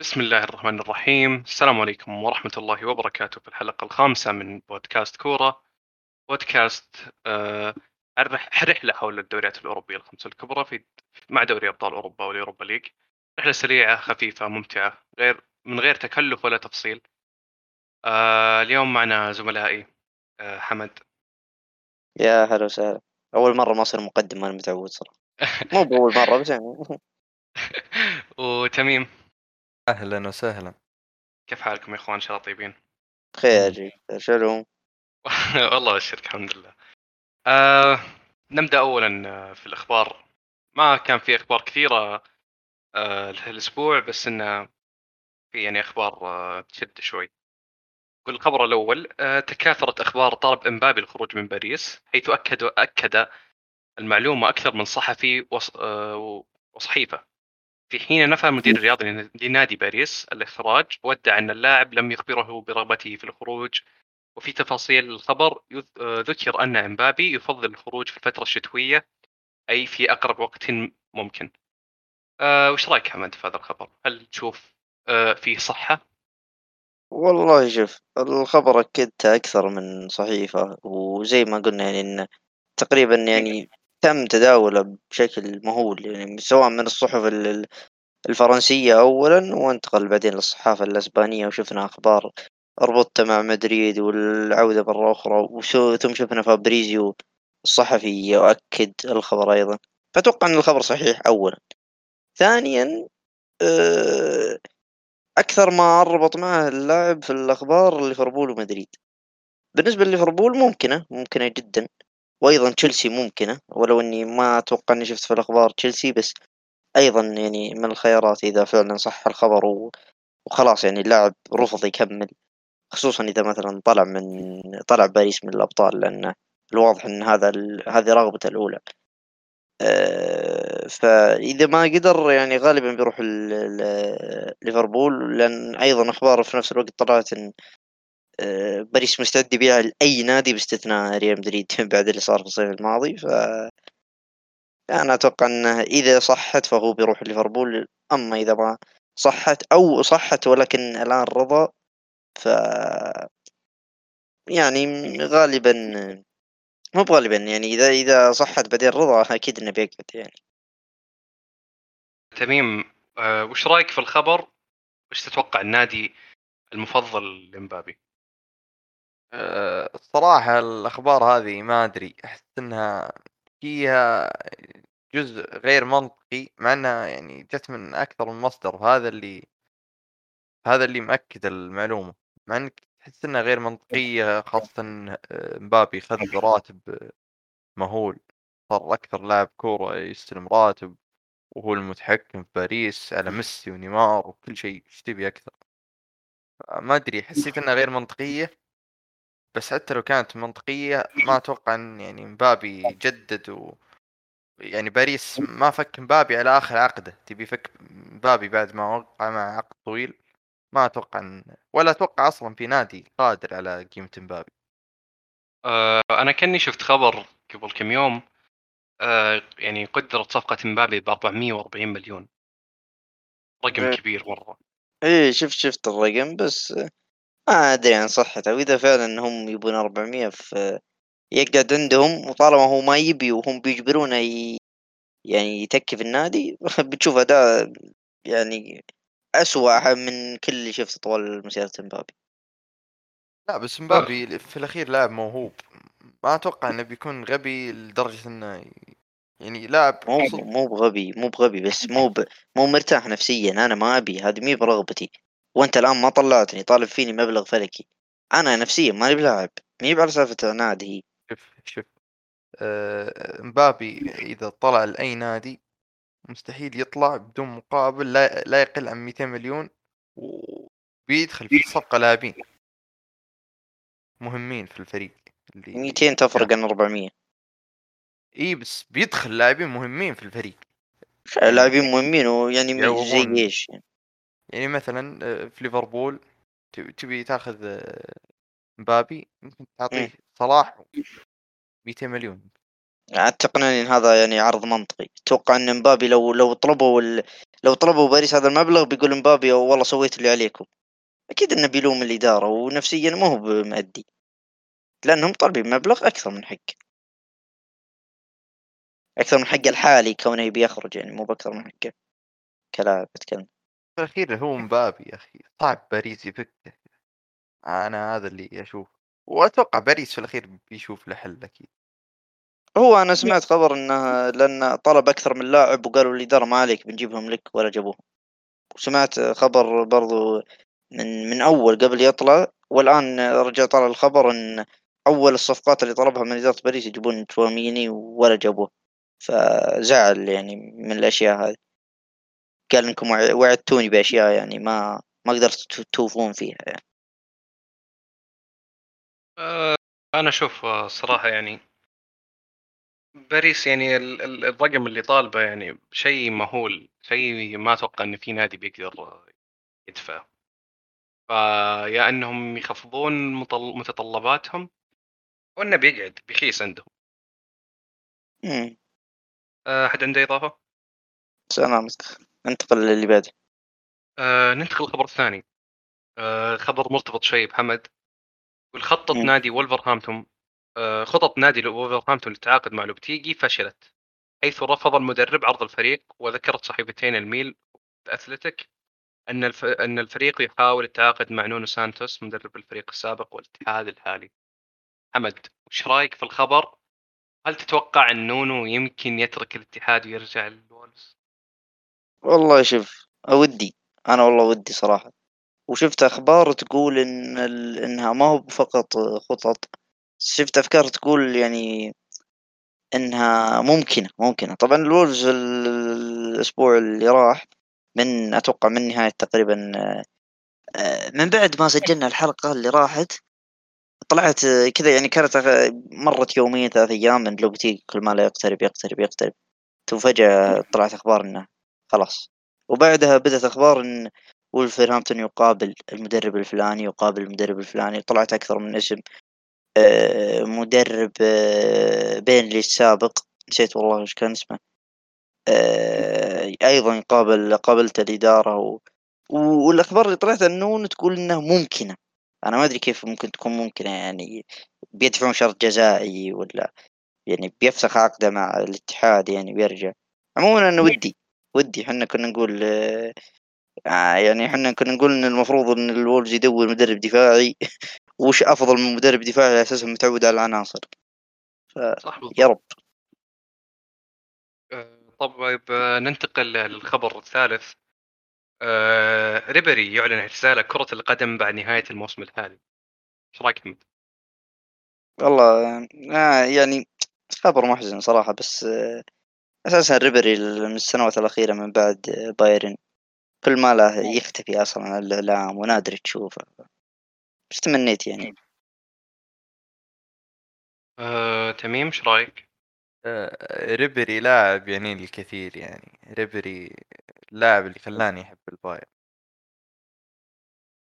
بسم الله الرحمن الرحيم. السلام عليكم ورحمة الله وبركاته في الحلقة الخامسة من بودكاست كورة. بودكاست آه رحلة حول الدوريات الأوروبية الخمسة الكبرى في مع دوري أبطال أوروبا واليوروبا ليج. رحلة سريعة خفيفة ممتعة غير من غير تكلف ولا تفصيل. آه اليوم معنا زملائي آه حمد. يا هلا وسهلا. أول مرة ما أصير مقدم أنا متعود صراحة. مو بأول مرة بس يعني. وتميم. أهلا وسهلا. كيف حالكم يا إخوان؟ إن شاء الله طيبين. خير شلون؟ والله اشكرك الحمد لله. آه نبدأ اولا آه، في الأخبار. ما كان في أخبار كثيرة آه الأسبوع بس إنه في يعني أخبار آه تشد شوي. والخبر الأول آه تكاثرت أخبار طلب امبابي الخروج من باريس حيث اكد أكد المعلومة أكثر من صحفي وص آه وصحيفة. في حين نفى المدير الرياضي لنادي باريس الإخراج وادعى أن اللاعب لم يخبره برغبته في الخروج وفي تفاصيل الخبر آه، ذكر أن إمبابي يفضل الخروج في الفترة الشتوية أي في أقرب وقت ممكن. أه وش رأيك حمد في هذا الخبر؟ هل تشوف أه فيه صحة؟ والله شوف الخبر أكدته أكثر من صحيفة وزي ما قلنا يعني إنه تقريبا يعني تم تداوله بشكل مهول يعني سواء من الصحف ال- ال- الفرنسية أولا وانتقل بعدين للصحافة الأسبانية وشفنا أخبار ربطته مع مدريد والعودة مرة أخرى ثم شفنا فابريزيو الصحفي يؤكد الخبر أيضا. فأتوقع أن الخبر صحيح أولا. ثانيا آه، أكثر ما ربط معه اللاعب في الأخبار ليفربول ومدريد. بالنسبة لليفربول ممكنة ممكنة جدا. وأيضا تشيلسي ممكنة ولو إني ما أتوقع إني شفت في الأخبار تشيلسي بس أيضا يعني من الخيارات إذا فعلا صح الخبر و... وخلاص يعني اللاعب رفض يكمل. خصوصا إذا مثلا طلع من طلع باريس من الأبطال لأنه الواضح إن هذا ال... هذه رغبته الأولى. آه، فإذا ما قدر يعني غالبا بيروح ال- ال- ليفربول لأن أيضا أخبار في نفس الوقت طلعت آه، باريس مستعد يبيعه لأي نادي باستثناء ريال مدريد بعد اللي صار في الصيف الماضي ف أنا أتوقع أنه إذا صحت فهو بيروح ليفربول أما إذا ما صحت أو صحت ولكن الآن رضى ف يعني غالبا مو بغالبا يعني إذا إذا صحت بعدين رضا أكيد إنه بيقعد يعني تميم أه وش رأيك في الخبر؟ وش تتوقع النادي المفضل لمبابي؟ أه، الصراحة الأخبار هذه ما أدري أحس إنها فيها جزء غير منطقي مع إنها يعني جت من أكثر من مصدر هذا اللي هذا اللي مأكد المعلومة. مع إنك تحس إنها غير منطقية خاصة مبابي خذ راتب مهول صار أكثر لاعب كورة يستلم راتب وهو المتحكم في باريس على ميسي ونيمار وكل شيء إيش تبي أكثر؟ ما أدري حسيت إنها غير منطقية. بس حتى لو كانت منطقية ما أتوقع إن يعني مبابي يجدد و يعني باريس ما فك مبابي على آخر عقده. تبي فك مبابي بعد ما وقع مع عقد طويل؟ ما أتوقع إن ولا أتوقع أصلا في نادي قادر على قيمة مبابي. أه أنا كأني شفت خبر قبل كم يوم أه يعني قدرت صفقة مبابي ب 440 مليون. رقم إيه. كبير مرة. إيه شفت شفت الرقم بس ما أدري عن صحته. وإذا فعلا هم يبون 400 في يقعد عندهم وطالما هو ما يبي وهم بيجبرونه ي... يعني يتكي في النادي بتشوف أداء يعني أسوأ من كل اللي شفته طوال مسيرة مبابي لا بس مبابي في الأخير لاعب موهوب. ما أتوقع إنه بيكون غبي لدرجة إنه يعني لاعب مو مو بغبي مو بغبي بس مو ب... مو مرتاح نفسيا. أنا ما أبي هذه مي برغبتي. وأنت الآن ما طلعتني طالب فيني مبلغ فلكي. أنا نفسيا ماني بلاعب مي على سالفة نادي هي شوف شوف. آه مبابي إذا طلع لأي نادي مستحيل يطلع بدون مقابل لا, لا يقل عن 200 مليون وبيدخل في الصفقة لاعبين. مهمين في الفريق اللي 200 تفرق عن 400 إي بس بيدخل لاعبين مهمين في الفريق. لاعبين مهمين ويعني زي. إيش يعني؟ يعني مثلا آه، في ليفربول تبي- تاخذ آه، مبابي ممكن تعطيه صلاح 200 مليون. أعتقد إن هذا يعني عرض منطقي. أتوقع إن مبابي لو لو طلبوا ال... لو طلبوا باريس هذا المبلغ بيقول مبابي والله سويت اللي عليكم. أكيد إنه بيلوم الإدارة ونفسيا ما هو مادي لأنهم طالبين مبلغ أكثر من حقه. أكثر من حقه الحالي كونه يبي يخرج يعني مو بأكثر من حقه. كلاعب أتكلم. في الأخير هو مبابي يا أخي صعب باريس يفكه أنا هذا اللي أشوف وأتوقع باريس في الأخير بيشوف له حل أكيد. هو أنا سمعت خبر إنه لأن طلب أكثر من لاعب وقالوا الاداره ما عليك بنجيبهم لك ولا جابوهم وسمعت خبر برضو من من أول قبل يطلع والآن رجع طلع الخبر إن أول الصفقات اللي طلبها من إدارة باريس يجيبون تواميني ولا جابوه. فزعل يعني من الأشياء هذه. قال إنكم وعدتوني بأشياء يعني ما ما قدرت توفون فيها يعني. أه أنا أشوف صراحة يعني باريس يعني الرقم اللي طالبه يعني شيء مهول شيء ما أتوقع إن في نادي بيقدر يدفع فيا إنهم يخفضون متطلباتهم وإنه بيقعد بيخيس عندهم امم احد عنده إضافة؟ سلامتك انتقل للي بعده. أه ننتقل للخبر الثاني أه خبر مرتبط شوي يا حمد خطط نادي ولفرهامبتون أه خطط نادي ولفرهامبتون للتعاقد مع لوبتيجي فشلت حيث رفض المدرب عرض الفريق وذكرت صحيفتين الميل وأثلتيك أن الف... أن الفريق يحاول التعاقد مع نونو سانتوس مدرب الفريق السابق والاتحاد الحالي. حمد وش رأيك في الخبر؟ هل تتوقع أن نونو يمكن يترك الاتحاد ويرجع للولفز والله شوف ودي أنا والله ودي صراحة. وشفت أخبار تقول إن ال... إنها ما هو فقط خطط. شفت أفكار تقول يعني إنها ممكنة ممكنة. طبعا الولفز الأسبوع اللي راح من أتوقع من نهاية تقريبا آه، من بعد ما سجلنا الحلقة اللي راحت طلعت كذا يعني كانت مرت يومين ثلاث أيام من لو بتيجي كل ما لا يقترب يقترب يقترب. ثم فجأة طلعت أخبار إنه خلاص. وبعدها بدأت أخبار إن ولفرهامبتون يقابل المدرب الفلاني يقابل المدرب الفلاني طلعت أكثر من اسم آه، مدرب آه، بينلي السابق. نسيت والله إيش كان اسمه. آه، أيضا قابل قابلت الإدارة و... والأخبار اللي طلعت النون تقول إنها ممكنة. أنا ما أدري كيف ممكن تكون ممكنة يعني بيدفعون شرط جزائي ولا يعني بيفسخ عقده مع الاتحاد يعني بيرجع عموما أنا ودي ودي إحنا كنا نقول آه يعني إحنا كنا نقول إن المفروض إن الولفز يدور مدرب دفاعي. وش أفضل من مدرب دفاعي على أساس متعود على العناصر. ف... يا رب. طيب ننتقل للخبر الثالث. آه ريبري يعلن اعتزاله كرة القدم بعد نهاية الموسم الحالي. إيش رأيك محمد؟ والله آه يعني خبر محزن صراحة بس آه أساسا ريبري من السنوات الأخيرة من بعد بايرن كل ما له يختفي أصلا عن الإعلام ونادر تشوفه. بس تمنيت يعني. آه، تميم إيش رأيك؟ آه، ريبري لاعب يعني الكثير يعني. ريبري اللاعب اللي خلاني أحب الباير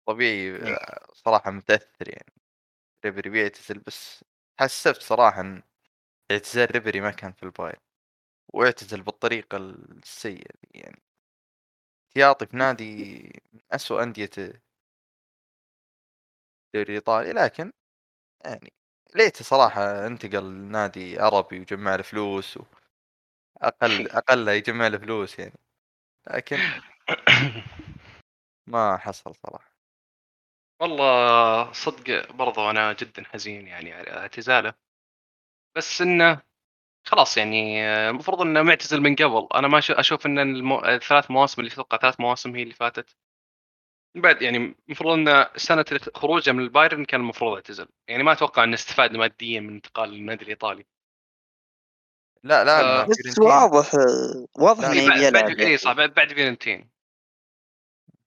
طبيعي آه، صراحة متأثر يعني. ريبري بيعتزل بس حسبت صراحة اعتزال ريبري ما كان في الباير واعتزل بالطريقة السيئة دي يعني. احتياطي في نادي من أسوأ أندية الدوري الإيطالي لكن يعني ليته صراحة انتقل لنادي عربي وجمع له فلوس و... أقل أقل يجمع له فلوس يعني. لكن ما حصل صراحة. والله صدق برضو أنا جدا حزين يعني على اعتزاله. بس إنه خلاص يعني المفروض إنه معتزل من قبل. أنا ما أشوف إن المو... الثلاث مواسم اللي أتوقع ثلاث مواسم هي اللي فاتت. بعد يعني المفروض إن سنة خروجه من البايرن كان المفروض يعتزل يعني ما أتوقع إنه استفاد ماديا من انتقال للنادي الإيطالي. لا لا آه بس واضح واضح إنه يبي يلعب اي صح بعد بعد فيورنتينا.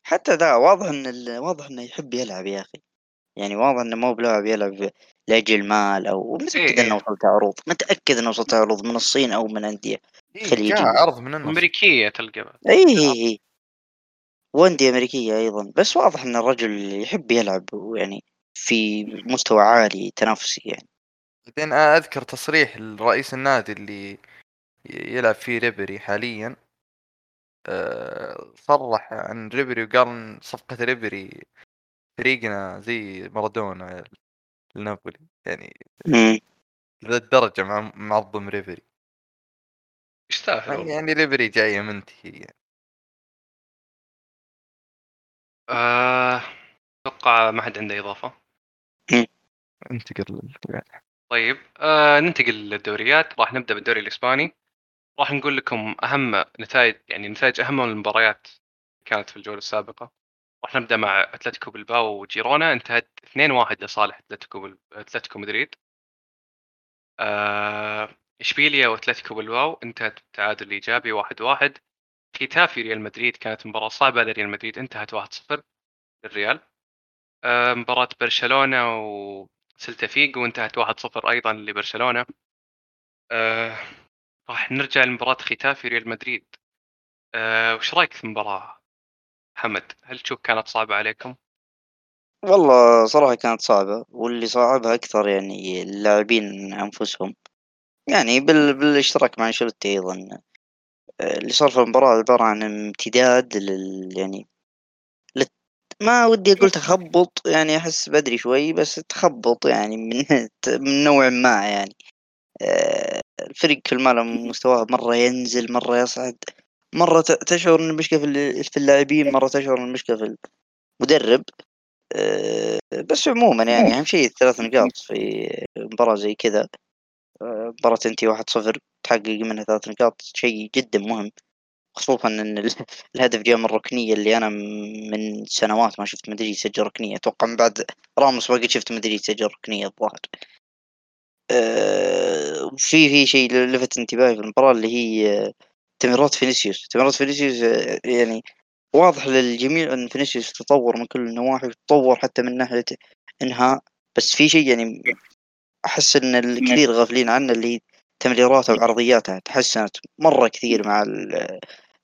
حتى ذا واضح إن ال... واضح إنه يحب يلعب يا أخي. يعني واضح إنه مو بلاعب يلعب لأجل مال أو متأكد إيه إنه وصلت عروض متأكد إنه وصلت عروض من الصين أو من انديه إيه خليجيه عرض من النص. أمريكية تلقى اي اي وانديه أمريكية أيضا. بس واضح إن الرجل يحب يلعب يعني في مستوى عالي تنافسي يعني. بعدين أذكر تصريح رئيس النادي اللي يلعب فيه ريبري حاليا. صرح عن ريبري وقال إن صفقة ريبري فريقنا زي مارادونا. لنابولي يعني لذا الدرجة مع معظم ريبري يستاهل يعني ريبري جاية منتهي يعني. آه، أتوقع ما حد عنده إضافة. انتقل طيب آه ننتقل للدوريات. راح نبدأ بالدوري الإسباني. راح نقول لكم أهم نتائج يعني نتائج أهم المباريات كانت في الجولة السابقة. راح نبدأ مع أتلتيكو بالباو وجيرونا. انتهت 2-1 لصالح أتلتيكو. أتلتيكو مدريد. آه... إشبيليا وأتلتيكو بالباو انتهت بالتعادل الإيجابي 1-1 ختافي ريال مدريد كانت مباراة صعبة لريال مدريد. انتهت 1-0 للريال. آه... مباراة برشلونة وسلتا فيجو. وانتهت 1-0 أيضا لبرشلونة. آه... راح نرجع لمباراة ختافي ريال مدريد. آه... وش رأيك في المباراة؟ محمد هل تشوف كانت صعبة عليكم؟ والله صراحة كانت صعبة واللي صعبها أكثر يعني اللاعبين أنفسهم. يعني بال... بالاشتراك مع أنشيلوتي أيضا آه، اللي صار في المباراة عبارة عن امتداد لل يعني لت... ما ودي أقول تخبط يعني أحس بدري شوي بس تخبط يعني من من نوع ما يعني. آه، الفريق كل ما مستواه مرة ينزل مرة يصعد. مرة تشعر ان المشكلة في اللاعبين مرة تشعر ان المشكلة في المدرب. آه، بس عموما يعني أهم شيء الثلاث نقاط في مباراة زي كذا. آه، مباراة أنتي واحد صفر تحقق منها ثلاث نقاط شيء جدا مهم. خصوصا إن الهدف جاء من الركنية اللي أنا من سنوات ما شفت مدري يسجل ركنية. أتوقع من بعد راموس ما قد شفت مدري يسجل ركنية الظاهر. أه في في شيء لفت انتباهي في المباراة اللي هي تمريرات فينيسيوس. تمريرات فينيسيوس آه، يعني واضح للجميع إن فينيسيوس تطور من كل النواحي تطور حتى من ناحية انهاء بس في شيء يعني أحس إن الكثير غافلين عنه اللي هي تمريراته وعرضياته تحسنت مرة كثير مع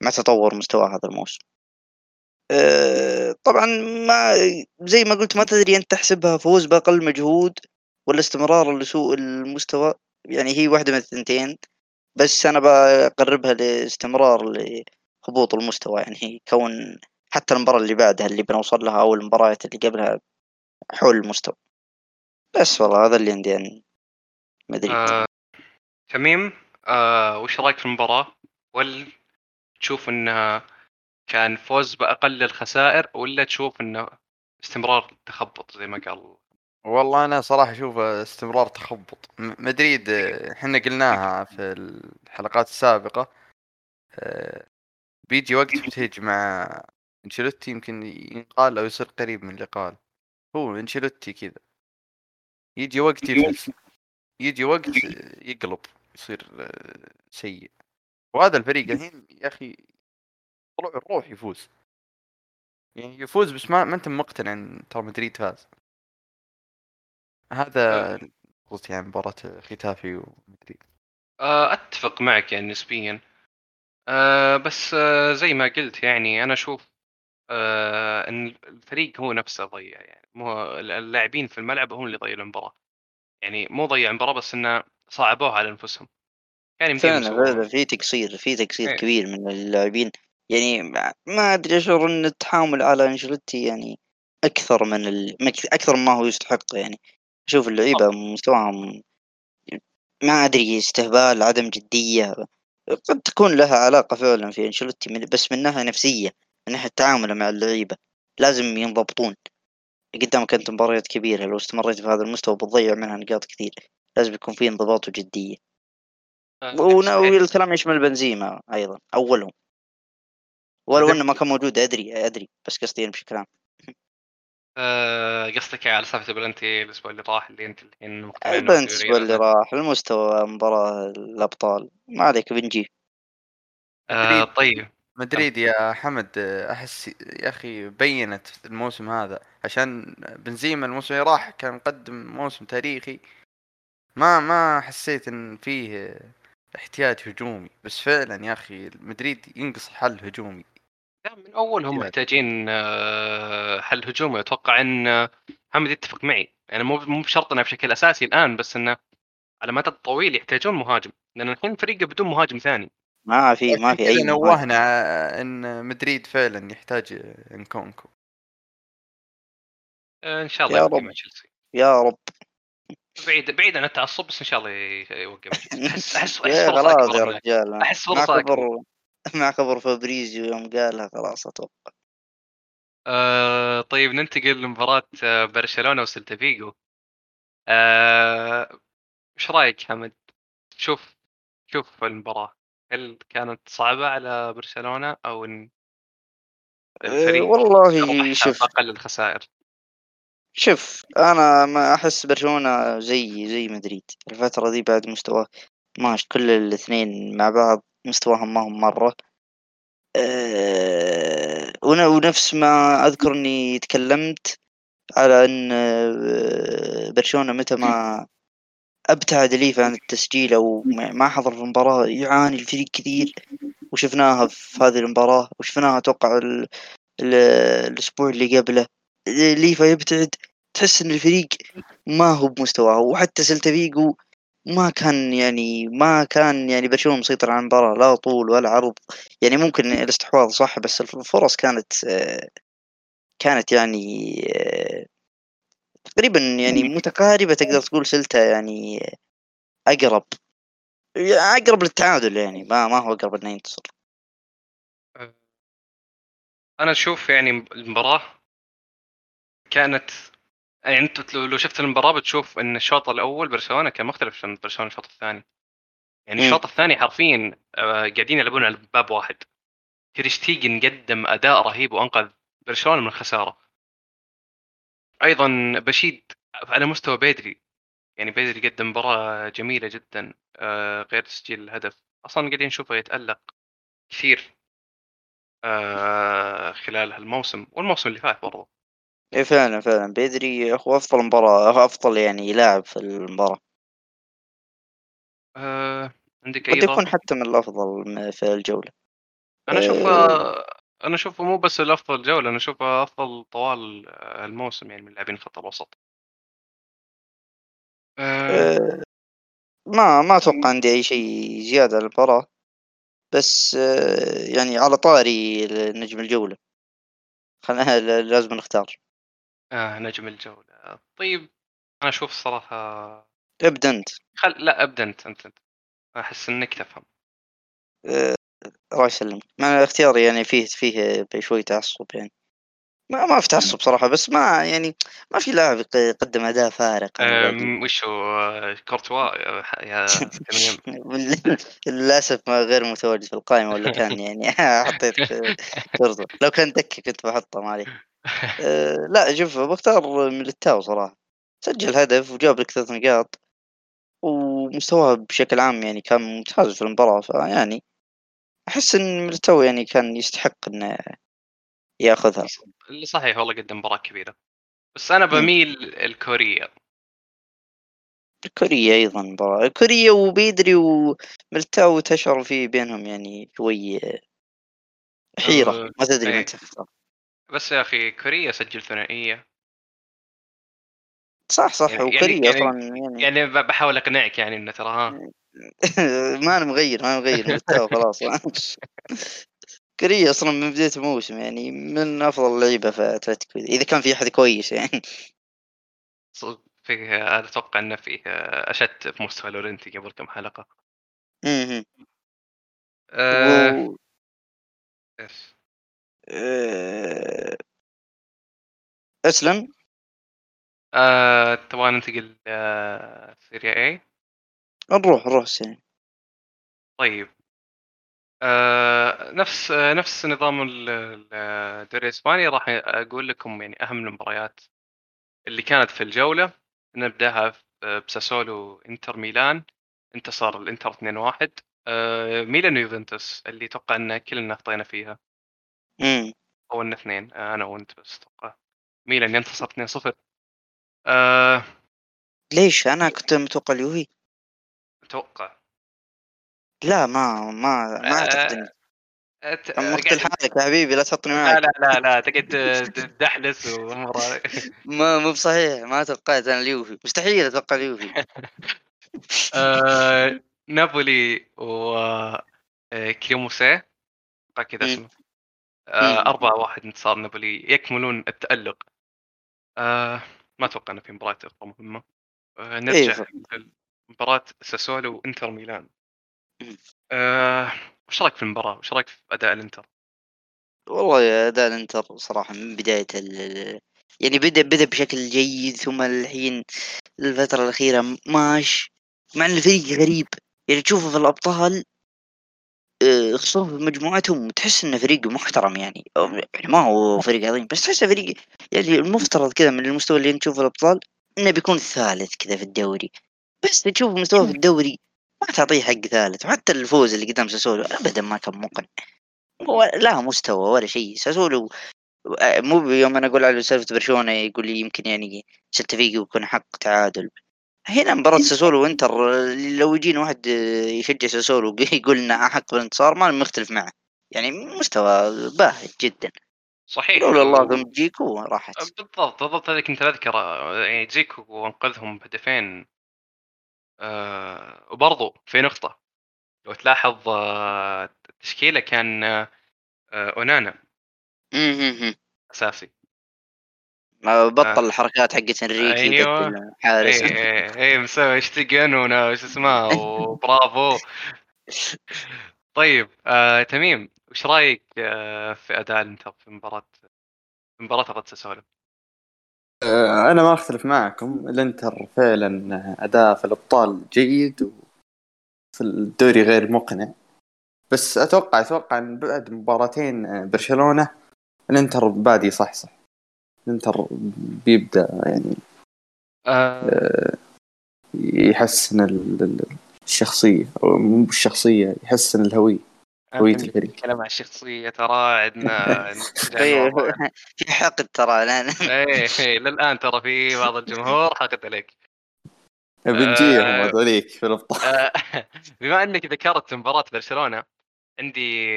مع تطور مستواه هذا الموسم. آه، طبعا ما زي ما قلت ما تدري أنت تحسبها فوز بأقل مجهود ولا استمرار لسوء المستوى. يعني هي واحدة من الثنتين. بس أنا بقربها لاستمرار لهبوط المستوى يعني كون حتى المباراة اللي بعدها اللي بنوصل لها أو المباريات اللي قبلها حول المستوى بس والله هذا اللي عندي يعني مدري آه، تميم آه، وش رأيك في المباراة؟ ولا تشوف انها كان فوز بأقل الخسائر ولا تشوف انه استمرار تخبط زي ما قال والله أنا صراحة أشوف استمرار تخبط. مدريد إحنا قلناها في الحلقات السابقة آه، بيجي وقت بتهج مع أنشيلوتي يمكن ينقال أو يصير قريب من اللي قال هو أنشيلوتي كذا. يجي وقت يفلس. يجي وقت يقلب يصير آه، سيء. وهذا الفريق الحين يا أخي روح يفوز. يعني يفوز بس ما, ما أنت مقتنع إن ترى مدريد فاز. هذا آه. قصدي يعني مباراة ختافي ومدريد آه، أتفق معك يعني نسبيا. أه بس أه زي ما قلت يعني أنا أشوف أه إن الفريق هو نفسه ضيع يعني. مو اللاعبين في الملعب هم اللي ضيعوا المباراة. يعني مو ضيع المباراة بس إنه صعبوها على أنفسهم. يعني فعلا في تقصير في تقصير إيه. كبير من اللاعبين. يعني ما أدري أشعر إن التحامل على أنشيلوتي يعني أكثر من ال... أكثر مما هو يستحق يعني. أشوف اللعيبة مستواهم ما أدري استهبال عدم جدية قد تكون لها علاقة فعلا في أنشيلوتي بس من ناحية نفسية من ناحية تعامله مع اللعيبة لازم ينضبطون. قدامك أنت مباريات كبيرة لو استمريت في هذا المستوى بتضيع منها نقاط كثير. لازم يكون في انضباط وجدية. آه، والكلام يشمل بنزيما أيضا أولهم. ولو إنه ما كان موجود أدري أدري. بس قصدي بشكل عام. آه، قصدك على سالفة البلنتي الأسبوع اللي راح اللي أنت الحين مقتنع البلنتي الأسبوع اللي راح المستوى مباراة الأبطال. ما عليك بنجي آه طيب. مدريد يا حمد أحس يا أخي بينت الموسم هذا. عشان بنزيما الموسم اللي راح كان مقدم موسم تاريخي. ما ما حسيت إن فيه احتياج هجومي. بس فعلا يا أخي مدريد ينقص حل هجومي. من أول هم محتاجين آه، حل هجومي أتوقع إن آه، محمد يتفق معي. يعني مو مو بشرط انه بشكل أساسي الآن بس انه على مدى الطويل يحتاجون مهاجم. لأن الحين فريقه بدون مهاجم ثاني. ما في ما في أي. نوهنا إن مدريد فعلا يحتاج انكونكو آه، إن شاء الله يا رب. يا رب. بعيد بعيد عن التعصب بس إن شاء الله ي- يوقع مع تشيلسي أحس أحس أحس يا فرصة خلاص يا. رجال. أحس فرصة مع خبر فابريزيو يوم قالها خلاص أتوقع. آه طيب ننتقل لمباراة آه، برشلونة وسلتا فيجو. آه إيش رأيك حمد؟ شوف شوف المباراة. هل كانت صعبة على برشلونة أو إن الفريق أه والله شوف. باقل الخسائر؟ شوف أنا ما أحس برشلونة زي زي مدريد. الفترة دي بعد مستواه ماشي كل الاثنين مع بعض مستواهم ما هم مرة. أه ون- ونفس ما أذكر إني تكلمت على إن آه، برشلونة متى ما أبتعد ليفا عن التسجيل أو ما حضر في المباراة يعاني الفريق كثير. وشفناها في هذه المباراة وشفناها أتوقع ال- ال- الأسبوع اللي قبله. ليفا يبتعد تحس إن الفريق ما هو بمستواه. وحتى سلتا فيجو ما كان يعني ما كان يعني برشلونة مسيطر على المباراة لا طول ولا عرض. يعني ممكن الاستحواذ صح بس الفرص كانت آه، كانت يعني آه، تقريبا يعني متقاربة تقدر تقول سلتا يعني أقرب. أقرب للتعادل يعني ما ما هو أقرب إنه ينتصر. أنا أشوف يعني المباراة كانت يعني أنت لو شفت المباراة بتشوف إن الشوط الأول برشلونة كان مختلف عن برشلونة الشوط الثاني. يعني. الشوط الثاني حرفيا آه، قاعدين يلعبون على باب واحد. كريستيجن قدم أداء رهيب وأنقذ برشلونة من الخساره أيضا بشيد على مستوى بيدري. يعني بيدري قدم مباراة جميلة جدا آه، غير تسجيل الهدف. أصلا قاعدين نشوفه يتألق كثير آه، خلال هالموسم والموسم اللي فات برضه إيه فعلا فعلا. بيدري هو أفضل مباراة هو أفضل يعني لاعب في المباراة. آه، عندك أي قد يكون حتى من الأفضل م- في الجولة. أنا أشوف آه، أنا أشوفه مو بس الأفضل جولة أنا أشوفه أفضل طوال آه، الموسم يعني من لاعبين خط الوسط آه، آه، ما ما أتوقع عندي أي شيء زيادة على المباراة. بس آه، يعني على طاري نجم الجولة. خلينا لازم نختار. آه نجم الجولة. طيب أنا أشوف الصراحة ابدأ أنت. خل... لا أبدأ أنت أنت أنت. أحس إنك تفهم. آه، الله يسلمك. مع اختياري يعني فيه فيه شوي تعصب يعني. ما ما في تعصب صراحة بس ما يعني ما في لاعب يق- يقدم أداء فارق وش هو؟ كورتوا للأسف ما غير متواجد في القائمة ولا كان يعني. حطيت كورتوا لو كان دكة كنت بحطه ما عليه أه لا شوف بختار ميليتاو صراحة. سجل هدف وجاب لك ثلاث نقاط ومستواه بشكل عام يعني كان ممتاز في المباراة فيعني أحس إن ميليتاو يعني كان يستحق إنه يأخذها. اللي صحيح والله قدم مباراة كبيرة. بس مم. بميل الكوريا كوريا أيضا مباراة. كوريا وبيدري وميليتاو تشعر في بينهم يعني شوي حيرة أه، ما تدري إيه. من تختار. بس يا أخي كوريا سجل ثنائية. صح صح يعني- وكوريا يعني- أصلا يعني يعني بحاول أقنعك يعني إنه ترى ها. ما أنا مغير ما أنا مغير خلاص. كوريا أصلا من بداية الموسم يعني من أفضل اللعيبة في أتلتيكو. إذا كان في أحد كويس يعني. ص- فيه أنا أتوقع إنه فيه أشد في مستوى لورنتي قبل كم حلقة. مهم. أه... و... أه... أسلم. آه، تبغى ننتقل آه، سيريا اي نروح نروح سين طيب. آه، نفس آه، نفس نظام ال- ال- الدوري الاسباني راح أقول لكم يعني أهم المباريات اللي كانت في الجولة. نبدأها بساسولو انتر ميلان. انتصر الإنتر 2-1 آه، ميلان ويوفنتوس اللي أتوقع إن كلنا خطينا فيها. أو إن اثنين. آه، أنا وأنت بس أتوقع. ميلان ينتصر 2-0 آه، ليش؟ أنا كنت متوقع اليوفي. أتوقع. لا ما ما ما أعتقد إني. آه، ت- مقتل قاعد- حالك يا حبيبي لا تحطني معك. لا لا لا تقعد تدحلس ما مو بصحيح ما توقعت أنا اليوفي. مستحيل أتوقع اليوفي. آه، نابولي و آه، كريموسي كذا. اسمه. آه،. أربعة واحد انتصار نابولي. يكملون التألق. آه، ما أتوقع انه في مباراة أخرى مهمة. آه، نرجع مباراة ساسولو وإنتر ميلان. آه، وش رأيك في المباراة؟ وش رأيك في أداء الإنتر؟ والله يا أداء الإنتر صراحة من بداية ال يعني بدأ بدأ بشكل جيد ثم الحين الفترة الأخيرة ماش مع إن الفريق غريب. يعني تشوفه في الأبطال خصوصا في مجموعتهم تحس انه فريق محترم يعني. يعني ما هو فريق عظيم بس تحسه فريق يعني المفترض كذا من المستوى اللي نشوفه في الأبطال إنه بيكون الثالث كذا في الدوري. بس تشوف مستواه في الدوري ما تعطيه حق ثالث. وحتى الفوز اللي قدام ساسولو ابدا ما كان مقنع. لا مستوى ولا شيء. ساسولو آه، مو يوم أنا أقول على سالفة برشلونة يقول لي يمكن يعني سلتا فيجو يكون حق تعادل. هنا مباراة ساسولو وإنتر لو يجينا واحد آه، يشجع ساسولو يقول انه أحق بالانتصار ما مختلف معه. يعني مستوى باهت جدا. صحيح. لولا الله ثم جيكو راحت. بالضبط بالضبط هذه كنت أذكر. يعني جيكو انقذهم بهدفين آه وبرضو في نقطة لو تلاحظ آه التشكيلة كان آه أونانا. أساسي. بطل الحركات حقت انريكي. يبدل حارس. اي اي اي مسوي تير شتيجن وش اسمه وبرافو. طيب آه تميم وش رأيك آه في أداء الانتر في مباراة في مباراة ضد ساسولو؟ آه، أنا ما أختلف معكم. الانتر فعلا أداء في الأبطال جيد وفي الدوري غير مقنع. بس أتوقع أتوقع إن بعد مباراتين آه، برشلونة الانتر بادي صح صح الانتر بيبدأ يعني آه آه، يحسن ال- ال- الشخصية أو مو بالشخصية يحسن الهوية هوية أنت الفريق. الكلام عن الشخصية ترى عندنا إيه، في حقد ترى الآن إيه إيه للآن ترى في بعض الجمهور حاقد عليك بنجيهم آه. هذوليك في الابطال بما إنك ذكرت مباراة برشلونة عندي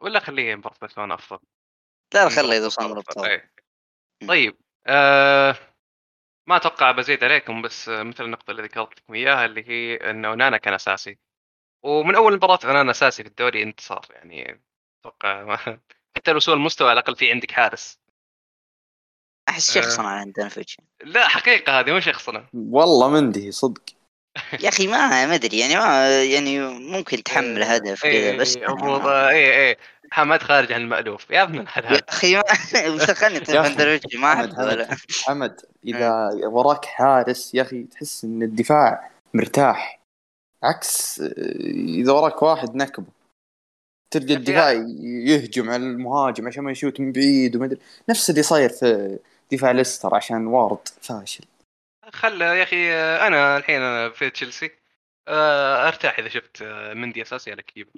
ولا خليه مباراة برشلونة أفضل لا خليه إذا وصلنا. الابطال إيه. طيب آه ما أتوقع بزيد عليكم بس مثل النقطة اللي ذكرت لكم إياها اللي هي انه أونانا كان أساسي. ومن أول مباراة أونانا أساسي في الدوري انتصار يعني أتوقع حتى لو سوى المستوى على الأقل في عندك حارس. أحس آه. شخصنا على دانفيتش لا حقيقة هذه مو شخصنا والله مندي صدق. يا أخي ما ما أدري يعني ما يعني ممكن تحمل إيه، هدف كذا بس يعني ابو ما- إيه إيه حمد خارج عن المألوف يا ابن يا الحلال. أخي ما بس خلني يا ما حمد احب ولا حمد حمد إذا وراك حارس يا أخي تحس إن الدفاع مرتاح. عكس إذا وراك واحد نكبة تلقى يا الدفاع يهجم على المهاجم عشان ما يشوت من بعيد وما أدري. نفس اللي صاير في دفاع ليستر عشان وارد فاشل. خل يا أخي أنا الحين أنا في تشيلسي. آه، أرتاح إذا شفت آه، مندي أساسي على كيبا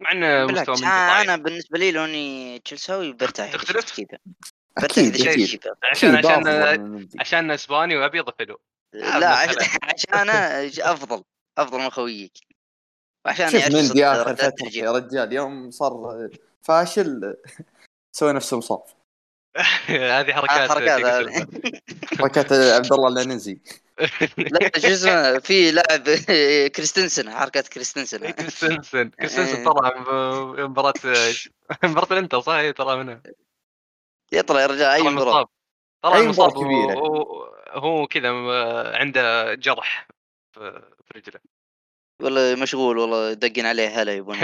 مع إن مستوى مندي آه، ضعيف. أنا بالنسبة لي لوني تشيلساوي برتاح تختلف؟ برتاح أكيد. عشان عشان. عشان أسباني وابيض حلو آه، لا عشان أنا أفضل أفضل من خويك. وعشان شوف مندي آخر فترة. يا رجال يوم صار فاشل سوى نفسه مصاب هذه حركات حركات. حركات عبد الله العنزي لا شو اسمه في لاعب كريستنسن حركات كريستنسن. إيه، كريستنسن إيه. كريستنسن طلع مباراة مباراة الانتر صح؟ إيه، طلع منها. يطلع يا رجال أي مصاب. طلع أي مصاب. مباراة كبيرة. وهو- هو كذا عنده جرح في رجله. والله مشغول والله دقن عليه هلا يبون.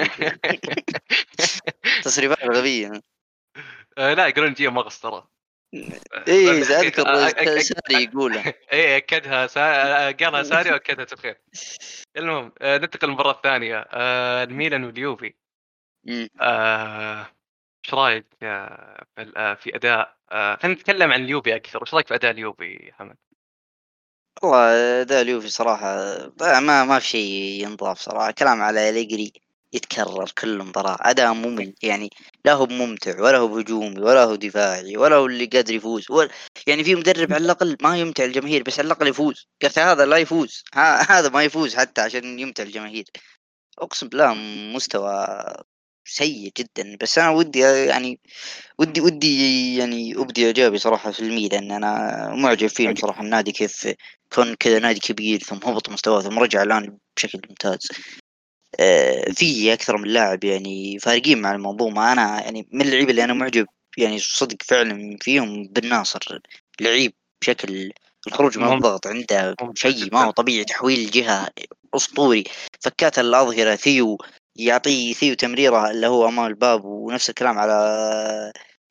تصريفات غبية. آه، لا يقولون جيه مغص ترى إيه بس- أذكر ساري يقولها إيه أكدها. سا... قالها ساري وأكدها تخير المهم آه، ننتقل للمباراة الثانية. آه، الميلان واليوفي. آه، إيش رأيك آه، في آه، في أداء؟ آه، خلينا نتكلم عن اليوفي أكثر. إيش رأيك في أداء اليوفي حمد؟ والله ده اليوفي صراحة ما ما في شيء ينضاف صراحة. كلام على أليجري. يتكرر كل مباراة. أداء ممل يعني لا هو ممتع ولا هو هجومي ولا هو دفاعي ولا هو اللي قادر يفوز. ولا يعني في مدرب على الأقل ما يمتع الجماهير بس على الأقل يفوز. قلت هذا لا يفوز. ها هذا ما يفوز حتى عشان يمتع الجماهير. أقسم بالله مستوى سيء جدا. بس أنا ودي يعني ودي ودي يعني أبدي إعجابي صراحة في الميلان أنا معجب فيهم صراحة. النادي كيف كون كذا نادي كبير ثم هبط مستواه ثم رجع الآن بشكل ممتاز. في أكثر من لاعب يعني فارقين مع المنظومه أنا يعني من اللعيبه اللي أنا معجب يعني صدق فعلا فيهم بن ناصر لعيب بشكل الخروج من. الضغط عنده شيء. ما هو طبيعي تحويل الجهه أسطوري فكات الأظهرة ثيو يعطيه ثيو تمريرة اللي هو امام الباب ونفس الكلام على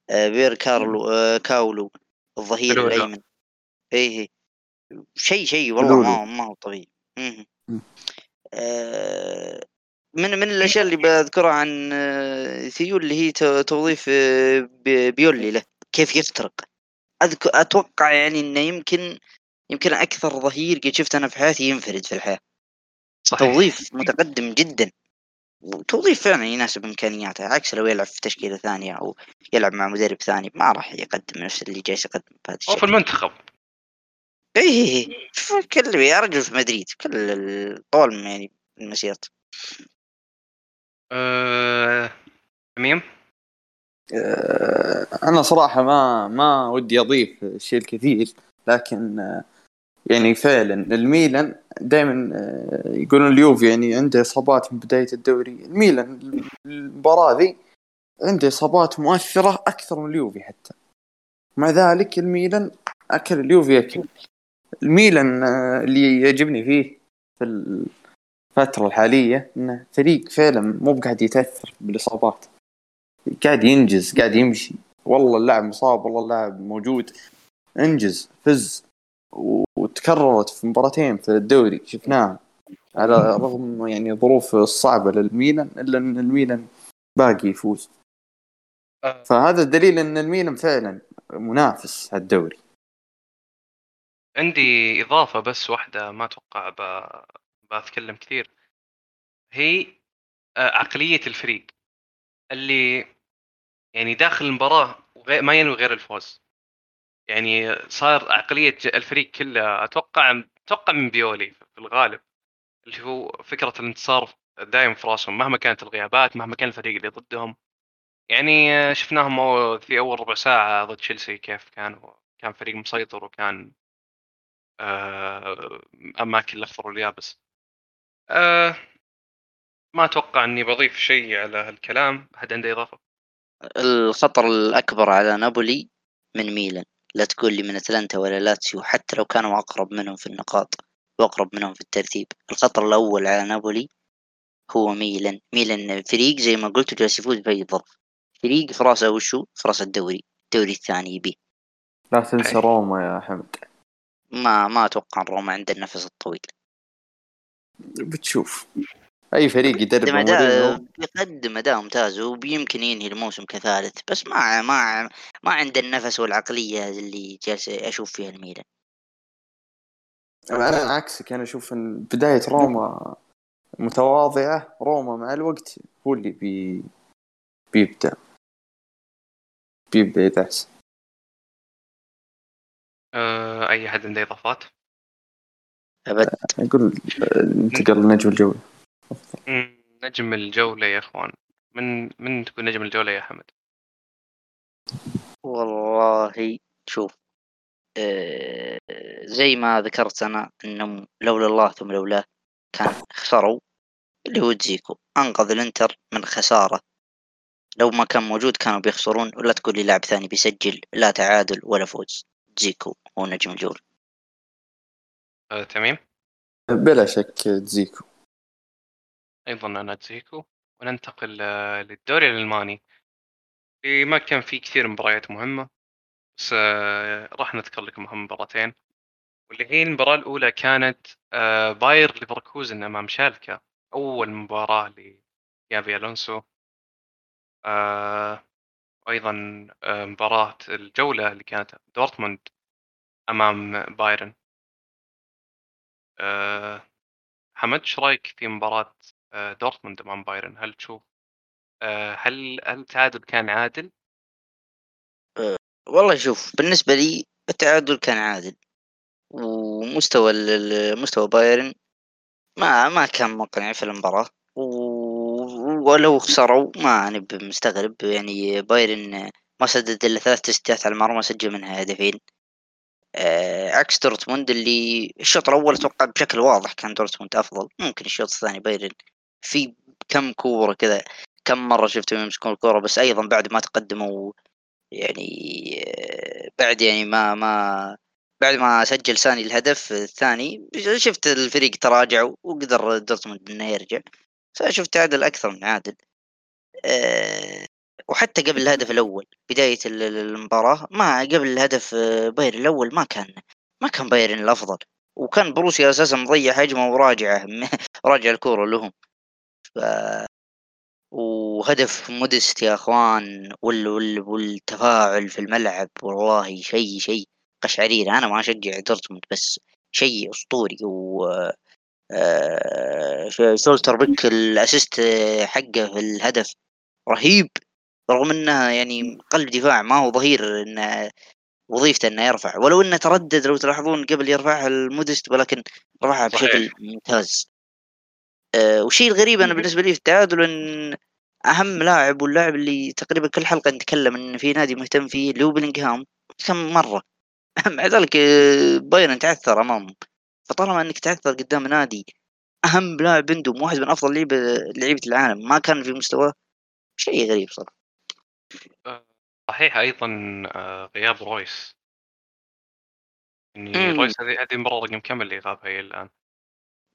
آه، بيير كالولو آه، كالولو الظهير. الأيمن إيه إيه. شيء شيء والله. ما ما هو طبيعي. آه، من من الأشياء اللي بذكرها عن آه، ثيو اللي هي تو- توظيف آه، بيولي له. كيف يخترق أتوقع يعني إنه يمكن يمكن أكثر ظهير قد شفته أنا في حياتي ينفرد في الحياة. صحيح. توظيف متقدم جدا. وتوظيف فعلا يناسب إمكانياته. عكس لو يلعب في تشكيلة ثانية أو يلعب مع مدرب ثاني ما راح يقدم نفس اللي جالس يقدم بهذا أو في الشكل المنتخب. اي إي إي. في كل يا رجل في مدريد. كل طول يعني المسيرة. تميم آه، أنا صراحة ما ما ودي أضيف شيء الكثير لكن آه، يعني فعلا الميلان دائما يقولون اليوفي يعني عنده إصابات من بداية الدوري. الميلان المباراة ذي عنده إصابات مؤثرة أكثر من اليوفي حتى. مع ذلك الميلان أكل اليوفي اكل الميلان آه، اللي يعجبني فيه في الفترة الحالية انه فريق فعلا مو بقاعد يتأثر بالإصابات. قاعد ينجز قاعد يمشي. والله اللاعب مصاب والله اللاعب موجود. انجز فز. وتكررت في مباراتين في الدوري شفناها. على رغم يعني الظروف الصعبة للميلان إلا أن الميلان باقي يفوز. فهذا دليل أن الميلان فعلا منافس على الدوري عندي إضافة بس واحدة ما أتوقع بتكلم كثير. هي آه، عقلية الفريق اللي يعني داخل المباراة ما ينوي غير الفوز. يعني صار عقلية الفريق كله أتوقع أتوقع من بيولي في الغالب اللي هو فكرة الانتصار دائما في راسهم مهما كانت الغيابات مهما كان الفريق اللي ضدهم. يعني آه، شفناهم في أول ربع ساعة ضد تشيلسي كيف كانوا كان فريق مسيطر وكان آه، أماكن الاخضر واليابس. آه، ما أتوقع إني بضيف شيء على هالكلام أحد عنده إضافة؟ الخطر الأكبر على نابولي من ميلان. لا تقول لي من أتلانتا ولا لاتسيو حتى لو كانوا أقرب منهم في النقاط وأقرب منهم في الترتيب. الخطر الأول على نابولي هو ميلان. ميلان فريق زي ما قلت جالس يفوز بأي ظرف. فريق في رأسه وشو؟ في رأس الدوري الدوري الثاني يبيه لا تنسى أي. روما يا حمد. ما ما أتوقع إن روما عنده النفس الطويل. بتشوف. أي فريق يدرب يقدم أداء مورينيو يقدم أداء ممتاز ويمكن ينهي الموسم كثالث بس ما ما ما عنده النفس والعقلية اللي جالس أشوف فيها الميلان. أنا عكسك أنا أشوف أن بداية روما متواضعة روما مع الوقت هو اللي بي بيبدأ. بيبدأ يتحسن آه، أي أحد عنده إضافات؟ أبد. أقول انتقل لنجم الجولة. مم، نجم الجولة يا إخوان. من من تكون نجم الجولة يا حمد؟ والله شوف آه، زي ما ذكرت أنا أنهم لولا الله ثم لولاه كان خسروا اللي هو تزيكو. أنقذ الإنتر من خسارة. لو ما كان موجود كانوا بيخسرون. ولا تقول لي لاعب ثاني بيسجل لا تعادل ولا فوز. تزيكو هو نجم الجولة. آه، تميم بلا شك تزيكو. أيضا أنا تزيكو. وننتقل آه، للدوري الألماني. في ما كان في كثير مباريات مهمة بس آه، راح نذكر لكم أهم مباراتين. واللي هي المباراة الأولى كانت آه، باير ليفركوزن أمام شالكا. أول مباراة لتشابي ألونسو. وأيضا مباراة الجولة اللي كانت دورتموند أمام بايرن. آه، حمد إيش رأيك في مباراة آه، دورتموند امام بايرن هل تشوف آه، هل هل التعادل كان عادل؟ والله شوف بالنسبة لي التعادل كان عادل ومستوى مستوى بايرن ما ما كان مقنع في المباراة و- ولو خسروا ما أنا مستغرب يعني بايرن ما سدد إلا ثلاث تسديدات على المرمى سجل منها هدفين عكس دورتموند اللي الشوط الأول أتوقع بشكل واضح كان دورتموند أفضل. ممكن الشوط الثاني بايرن في كم كورة كذا كم مرة شفتهم يمسكون الكورة بس أيضا بعد ما تقدموا يعني آه، بعد يعني ما ما بعد ما سجل ساني الهدف الثاني شفت الفريق تراجع وقدر دورتموند إنه يرجع. فشفت تعادل أكثر من عادل. أه وحتى قبل الهدف الأول بداية ال- ال- المباراة ما قبل الهدف آه، بايرن الأول ما كان ما كان بايرن الأفضل. وكان بروسيا أساسا مضيع هجمة وراجعة راجع الكورة لهم. ف وهدف مودست يا أخوان وال وال والتفاعل في الملعب والله شيء شيء قشعريرة أنا ما أشجع دورتموند بس شيء أسطوري. و آه، ش- شلوتربيك الأسيست حقه في الهدف رهيب. رغم إنه يعني قلب دفاع ما هو ظهير انه وظيفته إنه يرفع. ولو إنه تردد لو تلاحظون قبل يرفعها المودست ولكن رفعها. بشكل ممتاز. آه، والشيء الغريب أنا بالنسبة لي في التعادل إن أهم لاعب واللاعب اللي تقريبا كل حلقة نتكلم إن في نادي مهتم فيه اللي هو بلينغهام كم مرة؟ مع ذلك آه، بايرن تعثر أمامهم. فطالما إنك تعثر قدام نادي أهم لاعب عندهم واحد من أفضل لعيبه لعيبة العالم ما كان في مستواه شيء غريب صراحة. صحيح أيضا آه، غياب رويس يعني مم. رويس هذه هذه المباراه رقم كم اللي غابها إلى الآن؟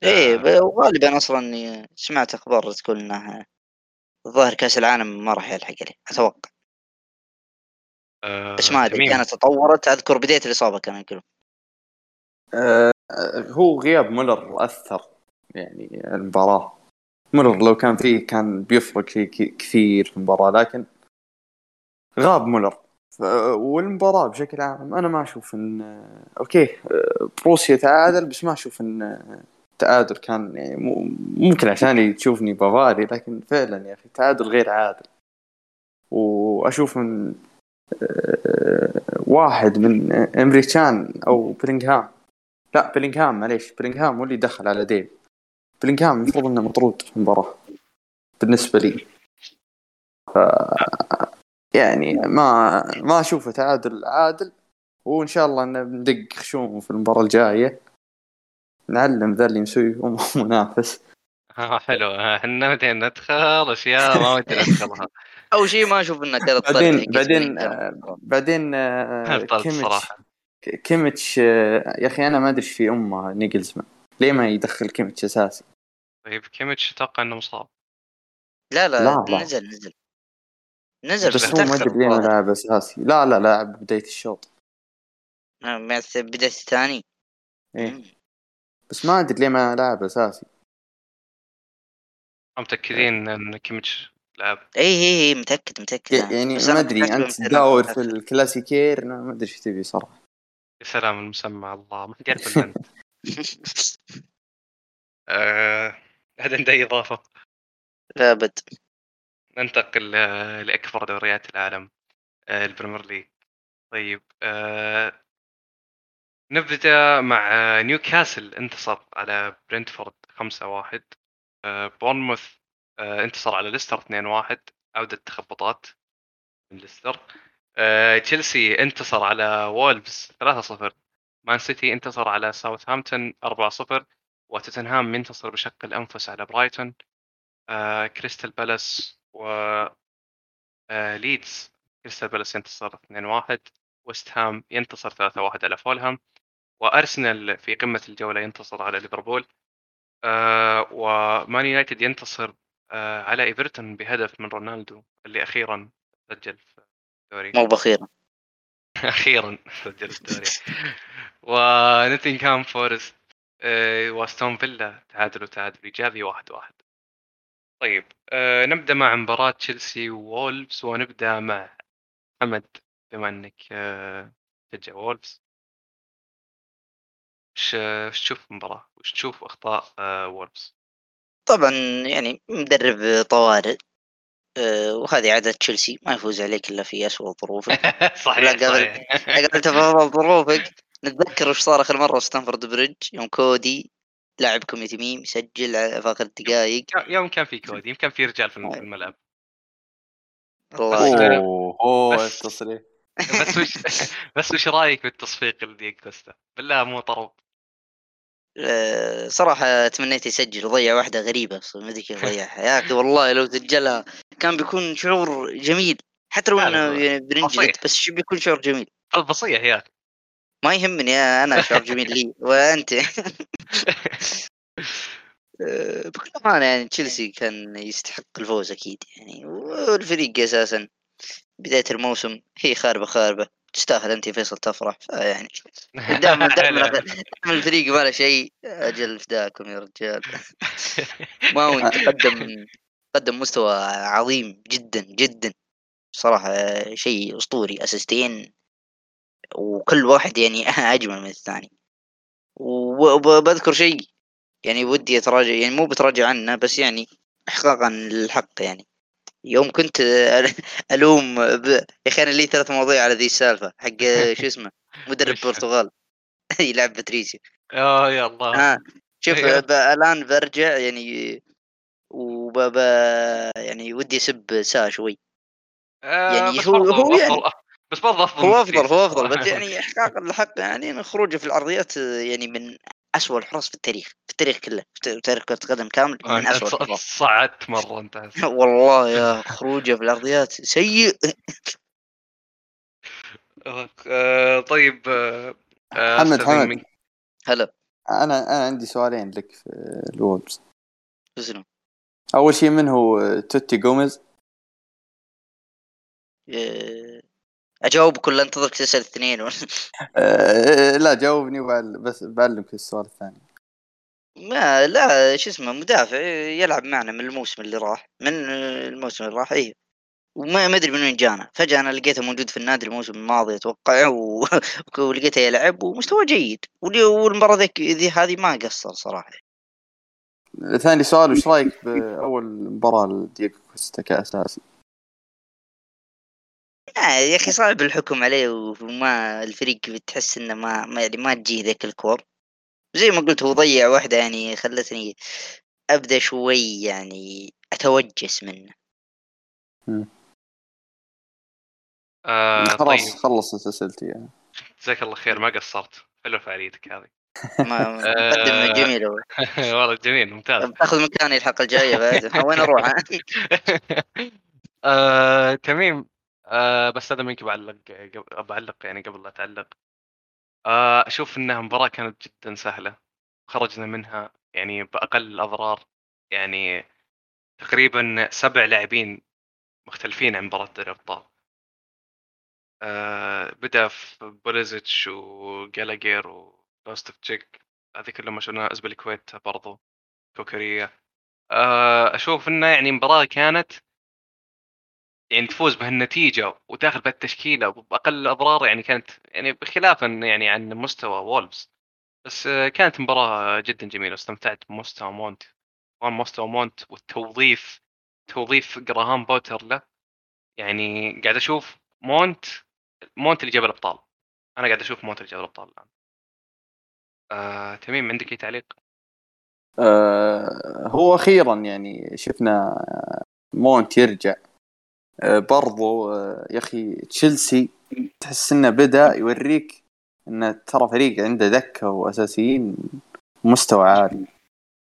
إيه آه. وغالبا أصلا سمعت أخبار تقول انه الظاهر كأس العالم ما راح يلحق عليه أتوقع آه، بس ما أدري. كانت تطورت أذكر بدايه الإصابة كانوا يقولون آه، هو غياب مولر أثر يعني المباراة مولر لو كان فيه كان بيفرق فيه ك- كثير في المباراة لكن غاب مولر. والمباراة بشكل عام أنا ما أشوف إن أوكي آه، بروسيا تعادل بس ما أشوف إن التعادل كان يعني ممكن عشان تشوفني بافاري لكن فعلا يا أخي تعادل غير عادل. وأشوف إن آه، واحد من إيمري كان أو بلينغهام. لا بلينغهام معليش بلينغهام هو اللي دخل على ديف بلينغهام المفروض إنه مطرود في المباراة. بالنسبة لي. يعني ما ما أشوفه تعادل عادل. وإن شاء الله انه بندق خشوم في المباراة الجاية. نعلم ذا اللي مسوي منافس. آه، حلو. آه، إحنا بدينا ندخل اشياء ما ودي ندخلها. أول شيء ما أشوف انها كانت بعدين حقت بعدين. آه، بعدين آه، كيميتش كيميتش يا أخي أنا ما أدري إيش في أمه نيجلزمان. ليه ما يدخل كيميتش أساسي؟ طيب كيميتش أتوقع إنه مصاب. لا لا, لا، لا. نزل نزل. نزل بس بس هو ما الظاهر. لاعب اساسي لا لا لاعب بداية الشوط آه، بداية الثاني إيه. مم. بس ما أدري ليه ما لاعب أساسي متأكدين إن كيميتش لعب اي اي اي متأكد متأكد. يعني ما أدري أنت تداور في. الكلاسيكر ما أدري إيش تبي صراحة يا سلام المسمى الله ما حد يعرف أنت آه، عندي اي إضافة؟ لا بد ننتقل لأكبر دوريات العالم آه، البريمير ليج. طيب آه، نبدأ مع نيوكاسل. انتصر على برنتفورد 5-1 آه، بورنموث انتصر على ليستر 2-1 عودة تخبطات من ليستر. تشيلسي انتصر على وولفز 3-0 مان سيتي انتصر على ساوثهامبتون 4-0 وتوتنهام ينتصر بشق الانفس على برايتون. كريستال بالاس و آه، ليدز كريستال بالاس ينتصر 2-1 ويست هام ينتصر 3-1 على فولهام وأرسنال في قمة الجولة ينتصر على ليفربول آه، ومان يونايتد ينتصر آه، على إيفرتون بهدف من رونالدو اللي أخيرا سجل في الدوري. مو بأخيرا أخيرا سجل في الدوري. ونوتنغهام فورست آه، وأستون فيلا تعادلوا تعادل ايجابي واحد واحد. طيب آه، نبدأ مع مباراة تشيلسي وولفز ونبدأ مع حمد بما إنك آه، تشجع وولفز إيش إيش تشوف المباراة؟ وش تشوف أخطاء آه، وولفز؟ طبعا يعني مدرب طوارئ آه، وهذه عادة تشيلسي ما يفوز عليك إلا في اسوء ظروفك لا صحيح قبل- صحيح في افضل ظروفك نتذكر وش صار آخر مرة في ستانفورد بريدج يوم كودي لاعبكم يتميم يسجل على- في آخر الدقائق يوم كان في كود يمكن في رجال في في الملعب. والله بس- أوه أوه بس- التصريح بس وش بس وش رأيك بالتصفيق لدياغ كوستا؟ بالله مو طرب. آه، صراحة تمنيت يسجل وضيع واحدة غريبة ما أدري كيف ضيعها. يا أخي والله لو سجلها كان بيكون شعور جميل. حتى لو إنه يعني بسيط. بس شو بيكون شعور جميل؟ البصيح يا أخي. ما يهمني أنا شعور جميل لي وأنت؟ آه، بكل أمانة يعني تشيلسي كان يستحق الفوز أكيد يعني والفريق أساسا بداية الموسم هي خاربة خاربة تستاهل أنت فيصل تفرح فيعني دائما دائما الفريق ما له شيء أجل فداكم يا رجال. ماونت قدم قدم مستوى عظيم جدا جدا. صراحة شيء أسطوري أسيستين. وكل واحد يعني أجمل من الثاني. وبذكر شيء يعني ودي أتراجع يعني مو بتراجع عنه بس يعني إحقاقا للحق يعني. يوم كنت ألوم ب... يا أخي أنا لي ثلاث مواضيع على ذي السالفة. حق شو اسمه؟ مدرب؟ البرتغال. يلعب باتريسيو يا يا الله. ها شوف أيوه. ب- الآن برجع يعني وب ب- يعني ودي أسب سا شوي. آه، يعني هو- هو يعني- بس برضه أفضل هو أفضل هو أفضل. بس يعني احقاقا للحق يعني خروجه في العرضيات يعني من أسوأ الحراس في التاريخ في التاريخ كله في تاريخ كرة القدم كامل من ص- الحراس صعدت مرة أنت. والله يا خروجه في العرضيات سيء. آه، طيب آه، آه، حمد أستاذن حمد هلا. أنا أنا عندي سؤالين لك في شنو أول شيء من هو توتي جوميز؟ أجاوبك ولا انتظرك تسأل الاثنين أه لا جاوبني وبعل- بس بعلمك السؤال الثاني. ما لا شو اسمه مدافع يلعب معنا من الموسم اللي راح من الموسم اللي راح إيه. وما ما أدري من وين جانا. فجأة أنا لقيته موجود في النادي الموسم الماضي أتوقع و... ولقيته يلعب ومستوى جيد. والمباراة ذيك ذي هذه ما قصر صراحة. ثاني سؤال وش رأيك بأول مباراة لدييغو كوستا كاساسي؟ آه يا أخي صعب الحكم عليه وما الفريق بتحس إنه ما, ما يعني ما تجي ذيك الكور زي ما قلت هو ضيع واحدة يعني خلتني أبدأ شوي يعني أتوجس منه. آه، خلاص طيب. خلصت أسئلتي يعني. جزاك الله خير ما قصرت. حلو فعاليتك هذه. ما مقدم آه. جميل هو والله جميل ممتاز. بتاخذ مكاني الحلقة الجاية بعد. وين أروح؟ آه، تميم. آه، بس هذا منك بعلق بعلق يعني قبل لا تعلق. آه، أشوف إنها مباراة كانت جدا سهلة. خرجنا منها يعني بأقل الأضرار. يعني تقريبا سبع لاعبين مختلفين عن مباراة دوري الأبطال. آه، بدأ في بوليزيتش وجالاجير وبوستفجيك هذه كلهم ما شفنا ازبليكويت برضو. كوكريا آه، أشوف إنه يعني مباراة كانت يعني تفوز بهالنتيجة وداخل بهالتشكيلة وباقل الاضرار يعني كانت يعني بخلافا يعني عن مستوى وولفز. بس آه، كانت مباراة جدا جميلة واستمتعت بمستوى مونت. مستوى مونت والتوظيف توظيف جراهام بوتر له. يعني قاعد أشوف مونت مونت اللي جاب الأبطال. أنا قاعد أشوف مونت اللي جاب الأبطال الآن. آه، تميم عندك أي تعليق؟ أه هو أخيرا يعني شفنا مونت يرجع. برضو أه يا أخي تشيلسي تحس إنه بدأ يوريك انه ترى فريق عنده دكه وأساسيين مستوى عالي.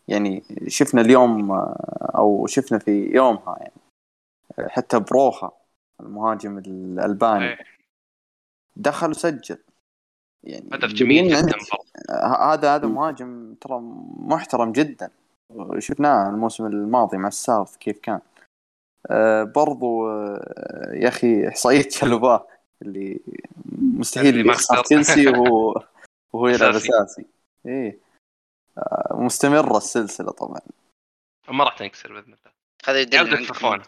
يعني شفنا اليوم آه، أو شفنا في يومها يعني آه، حتى بروخا المهاجم الألباني. إيه، دخل وسجل. يعني هدف جميل جدا هذا هذا مهاجم ترى محترم جدا. شفناه الموسم الماضي مع الساوث كيف كان. برضو أه يا أخي احصائيه شلوباه اللي مستحيل. تشيلسي وهو وهو يلعب. أساسي. إيه. أه مستمرة السلسلة طبعا. ما راح تنكسر بإذن الله. هذا يدل عندكم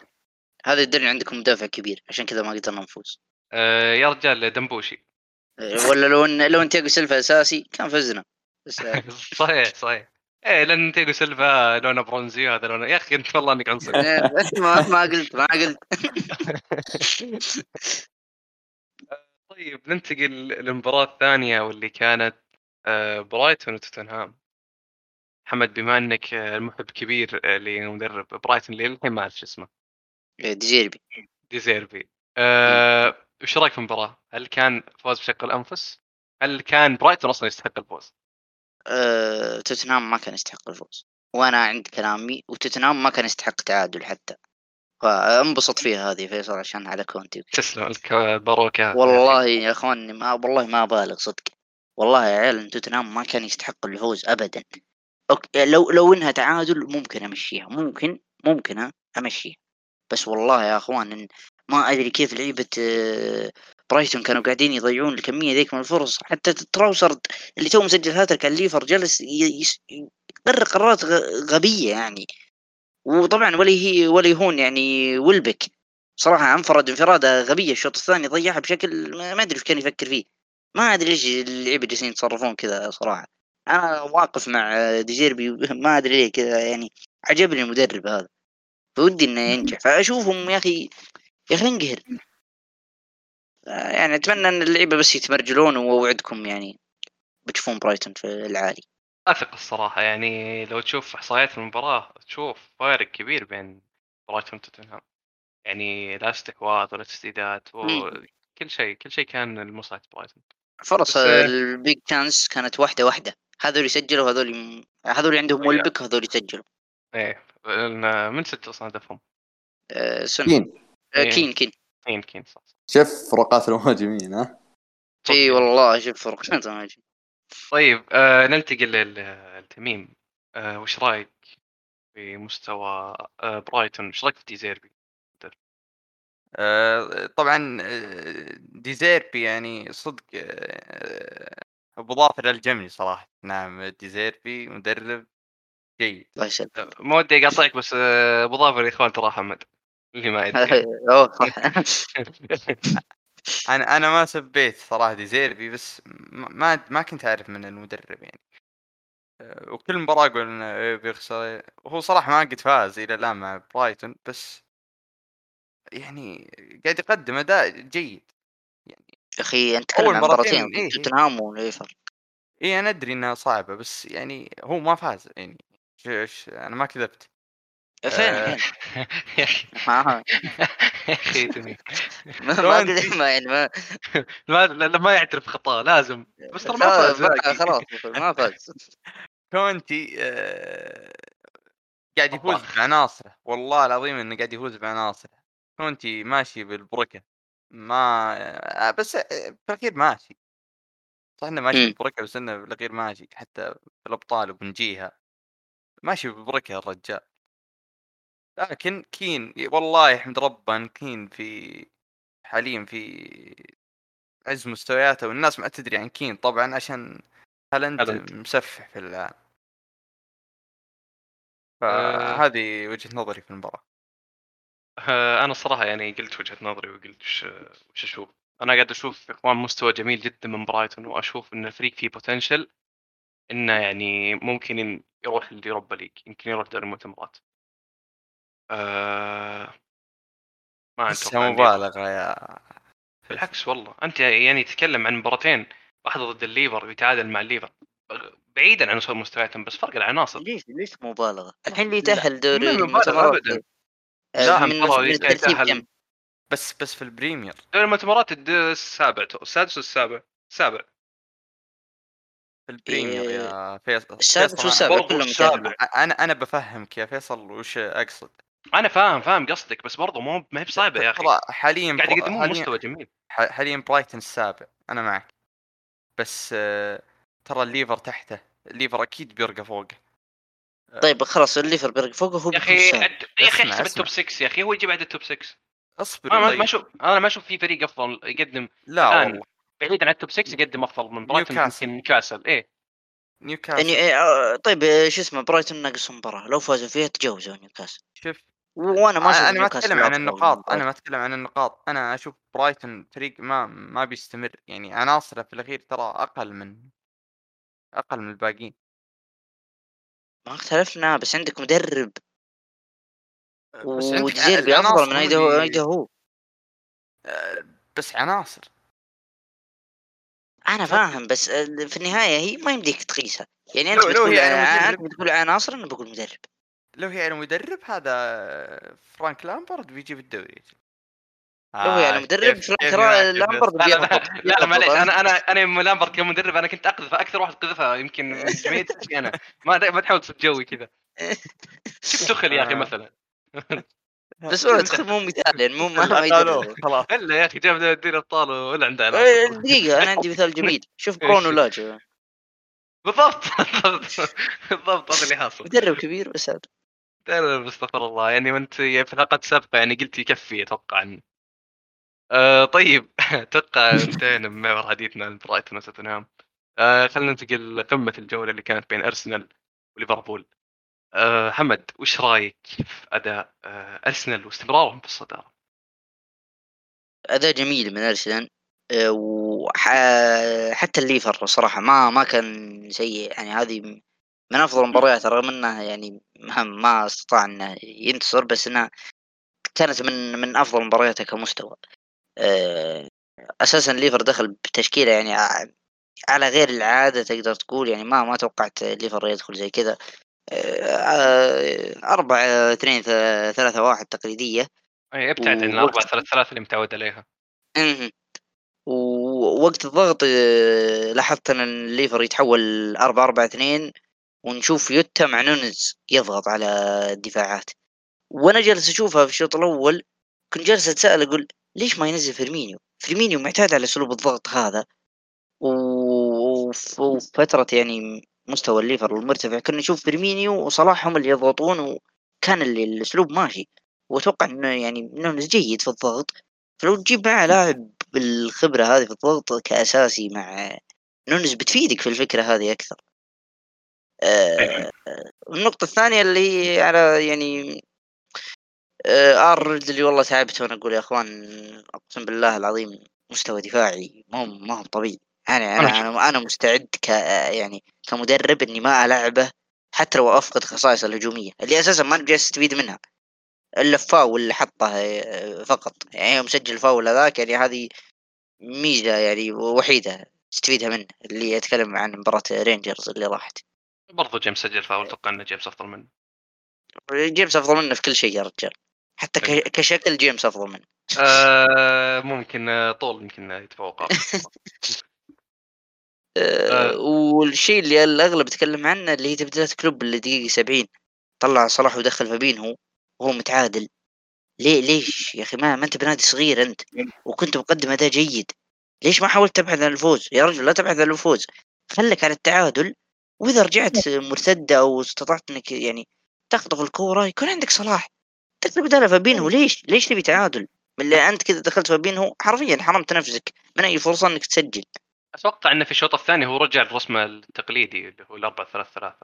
هذا يدل عندكم مدافع كبير عشان كذا ما قدرنا نفوز آه، يا رجال دمبوشي. إيه، ولا لو ان لو إن تياجو سيلفا أساسي كان فزنا. بس آه، صحيح صحيح. إيه لأن تيجو سيلفا لونه برونزي وهذا لونه يا أخي انت والله إنك عنصري. ما ما قلت ما قلت. طيب ننتقل للمباراة الثانية واللي كانت آه، برايتون وتوتنهام. محمد بما إنك آه، محب كبير آه، لمدرب برايتون اللي للحين ما اعرف شو اسمه؟ إيه، ديزيربي ديزيربي أه وش رأيك في المباراة؟ هل كان فوز بشق الأنفس؟ هل كان برايتون أصلا يستحق الفوز؟ آه، توتنهام ما كان يستحق الفوز. وأنا عند كلامي وتوتنهام ما كان يستحق تعادل حتى. فانبسط فيها هذه فيصل عشان على كونتي تسلم لك والله يا إخواني ما والله ما أبالغ صدق. والله يا عيال توتنهام ما كان يستحق الفوز ابدا. أوكي لو لو إنها تعادل ممكن أمشيها. ممكن ممكن ها أمشيها. بس والله يا إخوان ما أدري كيف لعيبه آه، برايتون كانوا قاعدين يضيعون الكمية ذيك من الفرص. حتى تروسارد اللي تو مسجل هاتريك على الليفر جلس يقرر قرارات غبية يعني. وطبعا ولا هي ولا يهون يعني ويلبك. صراحة انفرد انفرادة غبية الشوط الثاني ضيعها بشكل ما أدري إيش كان يفكر فيه. ما أدري ليش اللعيبة جالسين يتصرفون كذا صراحة. أنا واقف مع ديزيربي ما أدري ليه كذا يعني عجبني المدرب هذا. فودي إنه ينجح. فأشوفهم يا أخي يا أخي انقهر. يعني أتمنى أن اللعيبة بس يتمرجلون واوعدكم يعني بتشوفون برايتون في العالي. أثق الصراحة يعني لو تشوف إحصائيات المباراة تشوف فارق كبير بين برايتون وتوتنهام. يعني لا استحواذ ولا تسديدات وكل شيء كل شيء كان لمصلحه برايتون. فرص آه، ال big chance كانت واحدة واحدة. هذول يسجلوا هذول ي- هذول عندهم أيوة. ويلبك وهذول يسجلوا. إيه من سجل أصلا هدفهم؟ آه، سن. كين. آه، إيه. كين كين. كين كين صح. شوف فروقات المهاجمين ها؟ إي والله شوف فرق طيب آه ننتقل لل- للتقييم. آه وش رأيك في مستوى آه برايتون؟ وش رأيك في ديزيربي؟ آه، طبعا آه، ديزيربي يعني صدق آه، ابو ظافر الجملي صراحة. نعم ديزيربي مدرب جيد. آه، ما ودي أقاطعك بس آه، ابو ظافر يا اخوان ترى حمد اللي ما يدري. أوه. صح أنا أنا ما سبيت صراحة ديزيربي بس ما ما- كنت أعرف من المدرب يعني. آه، وكل مباراة أقول إنه إيه بيخسر. وهو صراحة ما قد فاز إلى الآن مع برايتون بس يعني قاعد يقدم أداء جيد. يا أخي انت تتكلم عن مباراتين إيه، إيه. توتنهام وليفر اي أنا أدري إنها صعبة بس يعني هو ما فاز يعني. أنا ما كذبت. فين آه. يا أخي. ما يا أخي ما يعني ما ما لا- ما يعترف خطاه لازم. بس ترى ما خلاص فاز خلاص ما فاز. كونتي آه... قاعد يفوز. بعناصره والله العظيم إنه قاعد يفوز بعناصره كونتي ماشي بالبركة. ما آه، بس آه، في الأخير ماشي. صح إنه ماشي. بالبركة بس إنه في الأخير ماشي. حتى في الأبطال وبنجيها. ماشي بالبركة الرجال. لكن كين والله يحمد ربه كين في حاليا في عز مستوياته والناس ما تدري عن كين طبعا عشان هالاند. مسفح في العالم آه. فهذه وجهة نظري في المباراة آه، أنا الصراحه يعني قلت وجهة نظري وقلت وش وش أشوف أنا قاعد أشوف إخوان مستوى جميل جدا من برايتون وأشوف إن الفريق فيه potential إنه يعني ممكن يروح اليوروبا ليج يمكن يروح دوري المؤتمرات آه ما أتوقع مبالغة يا بالعكس والله. أنت يعني تتكلم عن مباراتين واحدة ضد الليفر ويتعادل مع الليفر. بعيدا عن مستوياتهم بس فرق العناصر. ليش ليش مبالغة؟ الحين اللي يتاهل دوري أبداً. آه، لا، من كم؟ بس بس في البريمير. دوري المؤتمرات الد- السابع السادس والسابع. السابع في البريمير يا فيصل. السادس والسابع كلهم. أنا أنا بفهمك يا فيصل وش أقصد. أنا فاهم فاهم قصدك بس برضو مو ما هي بصعبة يا أخي. ترى حاليا قاعد يقدمون حاليا مستوى جميل. ح- حاليا برايتن السابع أنا معك. بس آه، ترى الليفر تحته الليفر أكيد بيرقى فوقه طيب خلاص الليفر بيرقى فوقه هو يا أخي يا أخي احسب. ال top 6 يا أخي هو يجي بعد ال top 6 اصبر أنا ما- طيب. أشوف أنا ما أشوف في فريق أفضل يقدم لا الآن. والله. بعيدا عن ال top 6 يقدم أفضل من برايتون نيوكاسل. يمكن نيوكاسل إيه. نيوكاسل. يعني إيه، آه، طيب آه، شو اسمه برايتون ناقص مباراة. لو فازوا فيها تجاوزوا نيوكاسل. شوف وأنا ما أنا ما أتكلم عن النقاط أنا ما أتكلم عن النقاط. أنا أشوف برايتون فريق ما ما بيستمر. يعني عناصره في الأخير ترى أقل من أقل من الباقيين. ما اختلفنا بس عندك مدرب. العناصر أفضل من إيده إيده هو. بس عناصر. أنا فاهم بس في النهاية هي ما يمديك تقيسها. يعني أنت لو- لو بتقول هي آه، مدرب. أنت بتقول عناصر أنا بقول مدرب. لو هي على مدرب هذا فرانك لامبرد بيجيب الدوري. لو هي على آه، مدرب فرانك؟ لامبرد لا لا معليش. أنا أنا أنا يوم لامبرت كمدرب أنا كنت اقذفه أكثر واحد قذفها يمكن من جمعيه أنا ما ما تحاول تسوي كذا. شوف تخل يا أخي آه. مثلا. بس هو تخيل مو مثال يعني مو ما, خلاص. إلا يا أخي جاب دوري ابطال ولا عنده إيه، دقيقة أنا عندي مثال جميل. شوف؟ برونو لاجو بالضبط بالضبط. بالضبط هذا اللي حاصل. مدرب كبير بس هذا تعرف استغفر الله. يعني وأنت في الحلقات السابقه يعني قلت يكفي أتوقع. آه طيب. أتوقع انتهينا من محور حديثنا عن برايتون وتوتنهام. آه خلينا ننتقل لقمة الجولة اللي كانت بين أرسنال وليفربول. آه حمد وش رأيك في أداء آه أرسنال واستمرارهم في الصدارة؟ أداء جميل من أرسنال. آه، وحتى الليفر صراحة ما ما كان سيء. يعني هذه من أفضل المباريات رغم أنه يعني ما, استطاع أنه ينتصر بس أنها كانت من من أفضل مبارياته كمستوى. آه، أساسا الليفر دخل بتشكيلة يعني ع- على غير العادة تقدر تقول يعني ما ما توقعت الليفر يدخل زي كذا. آه، أربعة اثنين ثلاثة واحد تقليدية. اي ابتعد عن ووقت- الاربعه ثلاث ثلاث اللي متعود عليها. مهم. ووقت الضغط آه، لاحظت إن الليفر يتحول أربعة أربعة اثنين. ونشوف يوتا مع نونز يضغط على الدفاعات. وأنا جالس أشوفها في الشوط الأول كنت جالس أتساءل أقول ليش ما ينزل فيرمينيو؟ فيرمينيو معتاد على أسلوب الضغط هذا و- وف- وفي فترة يعني مستوى الليفر المرتفع. كنا نشوف فيرمينيو وصلاح هم اللي يضغطون وكان اللي الأسلوب ماشي. وأتوقع إنه يعني نونز جيد في الضغط. فلو تجيب معه لاعب بالخبرة هذه في الضغط كأساسي مع نونز بتفيدك في الفكرة هذه أكثر. النقطة الثانية اللي هي على يعني آه، ارنولد اللي والله تعبت وأنا أقول يا أخوان أقسم بالله العظيم مستوى دفاعي ما هو ما هو طبيعي. أنا أنا أنا أنا مستعد ك يعني كمدرب إني ما ألعبه حتى لو أفقد خصائصه الهجومية اللي أساسا ما جالس استفيد منها إلا الفاول اللي حطه آه، فقط. يعني يوم سجل الفاول هذاك يعني هذه ميزة يعني وحيدة تستفيدها منه اللي أتكلم عن مباراة رينجرز اللي راحت. برضو جيمس سجل فاول أتوقع ان جيمس أفضل منه. جيمس أفضل منه في كل شيء يا رجال. حتى أيوة. كشكل جيمس أفضل منه. آه ممكن آه، طول يمكن يتفوق. آه، والشيء اللي الأغلب يتكلم عنه اللي هي تبديلات كلوب اللي دقيقة 70 طلع صلاح ودخل فابينهو وهو متعادل. ليه ليش يا أخي؟ ما, ما أنت بنادي صغير أنت وكنت مقدم أداء جيد. ليش ما حاولت تبحث عن الفوز؟ يا رجل لا تبحث عن الفوز. خليك على التعادل وإذا رجعت مرتدة أو استطعت إنك يعني تخطف الكورة يكون عندك صلاح. تكتب بداله فابينهو ليش؟ ليش تبي تعادل؟ من اللي أنت كذا دخلت فابينهو حرفيا حرمت نفسك من أي فرصة إنك تسجل. أتوقع إنه في الشوط الثاني هو رجع الرسمه التقليدي اللي هو الأربعة ثلاثة ثلاثة.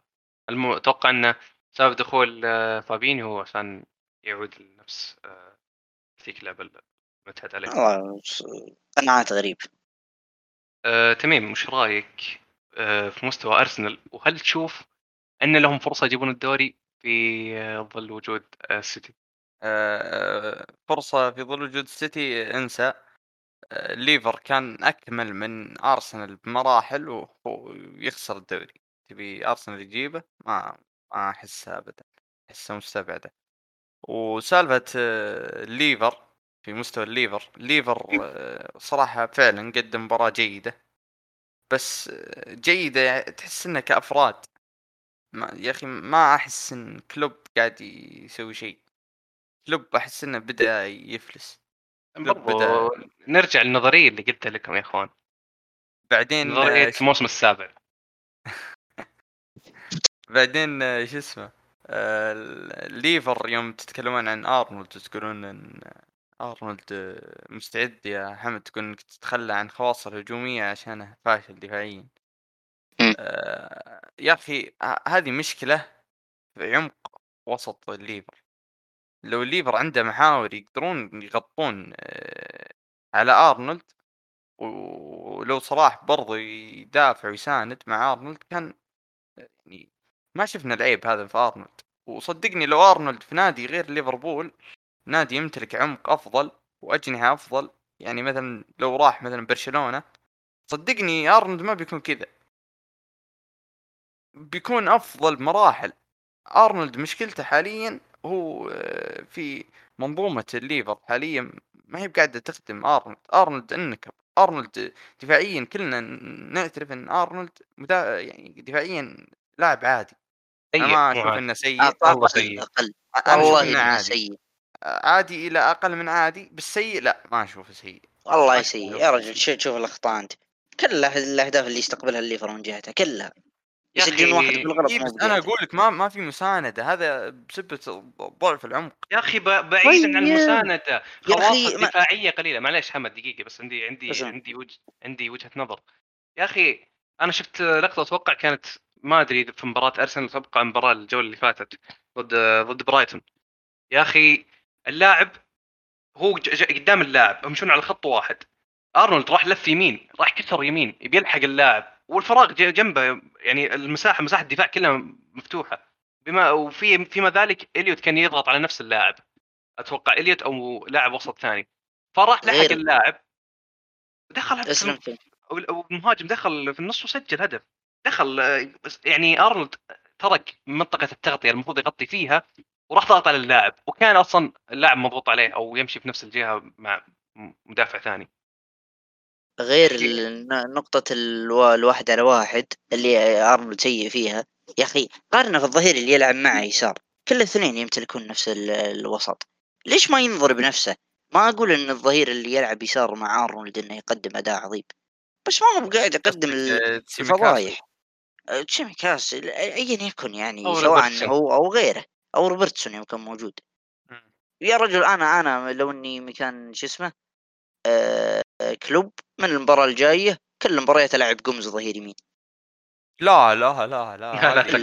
أتوقع إنه سبب دخول آه، فابينيو عشان يعود لنفس آه، ذيك اللعبه المعتاد عليها والله قناعات غريب. آه، تميم وش رأيك؟ آه، في مستوى أرسنال. وهل تشوف أن لهم فرصة يجيبون الدوري في آه، ظل وجود آه، السيتي؟ آه، فرصة في ظل وجود السيتي انسى. آه، ليفر كان أكمل من أرسنال بمراحل ويخسر الدوري. تبي أرسنال يجيبه؟ ما ما احسها ابدا. احسها مستبعدة. وسالفة آه، الليفر في مستوى الليفر ليفر آه، صراحة فعلا قدم مباراة جيدة. بس جيدة تحس إنها كأفراد. ما يا أخي ما أحس إن كلوب قاعد يسوي شيء. كلوب أحس إنه بدأ يفلس. برضو نرجع للنظرية اللي قلتها لكم يا إخوان. بعدين نظرية آه، الموسم السابع. بعدين آه، شو اسمه آه، الليفر يوم تتكلمون عن أرنولد تقولون إن أرنولد آه، مستعد يا حمد تقول إنك تتخلى عن خواصه الهجوميه عشانه فاشل دفاعيا. آه، يا أخي ه- هذه مشكلة في عمق وسط الليفر. لو الليفر عنده محاور يقدرون يغطون آه، على أرنولد ولو صلاح برضو يدافع ويساند مع أرنولد كان يعني ما شفنا العيب هذا في أرنولد. وصدقني لو أرنولد في نادي غير ليفربول نادي يمتلك عمق أفضل وأجنحة أفضل. يعني مثلا لو راح مثلا برشلونة صدقني أرنولد ما بيكون كذا. بيكون أفضل بمراحل أرنولد مشكلته حاليا هو آه، في منظومة الليفر حاليا ما هي بقاعدة تخدم أرنولد. أرنولد انكب أرنولد دفاعيا كلنا نعترف إن أرنولد مدا... يعني دفاعيا لاعب عادي. أنا سيء ما أشوف. إنه سيء والله سيء. والله إنه سيء. عادي إلى أقل من عادي بس سيء لا ما أشوفه سيء. والله سيء. يا رجل شو تشوف الأخطاء أنت. كلها الأهداف اللي يستقبلها الليفر من جهته كلها. يسجلون واحد بالغلط إيه بس أنا أقول لك ما ما في مساندة هذا بسبة ضعف العمق. يا أخي ب- بعيدا عن طيب. المساندة يا خواص الدفاعيه قليلة. معليش حمد دقيقة بس عندي عندي. عندي وجه عندي وجهة نظر. يا أخي أنا شفت لقطة أتوقع كانت ما أدري في مباراة أرسنال أتوقع المباراه الجولة اللي فاتت ضد ضد برايتون. يا أخي اللاعب هو قدام اللاعب يمشون على خط واحد. أرنولد راح لف يمين راح كسر يمين يبي يلحق اللاعب. والفراغ جنبه يعني المساحة مساحة الدفاع كلها مفتوحة. بما وفي فيما ذلك إليوت كان يضغط على نفس اللاعب. أتوقع إليوت أو لاعب وسط ثاني. فراح لحق اللاعب. دخل أو المهاجم دخل في النص وسجل هدف. دخل آه، يعني أرنولد ترك منطقة التغطية المفروض يغطي فيها. وراح ضغط على اللاعب وكان أصلا اللاعب مضغوط عليه أو يمشي في نفس الجهة مع مدافع ثاني. غير نقطة الوا- الواحد على واحد اللي أرنولد سيء فيها. يا أخي قارنة في الظهير اللي يلعب معه يسار. كل الاثنين يمتلكون نفس ال- الوسط. ليش ما ينظر بنفسه؟ ما أقول إن الظهير اللي يلعب يسار مع أرنولد إنه يقدم أداء عظيم. بس ما هو قاعد يقدم. الفضايح تشيمي كاس ال- ايا يكن يعني سواء. هو أو غيره. أو روبرتسون يوم كان موجود. يا رجل أنا أنا لو إني مكان شو اسمه آه كلوب من المباراة الجاية كل المباريات ألعب قمز ظهير يمين. لا لا لا لا لا لا هذه- تكفى.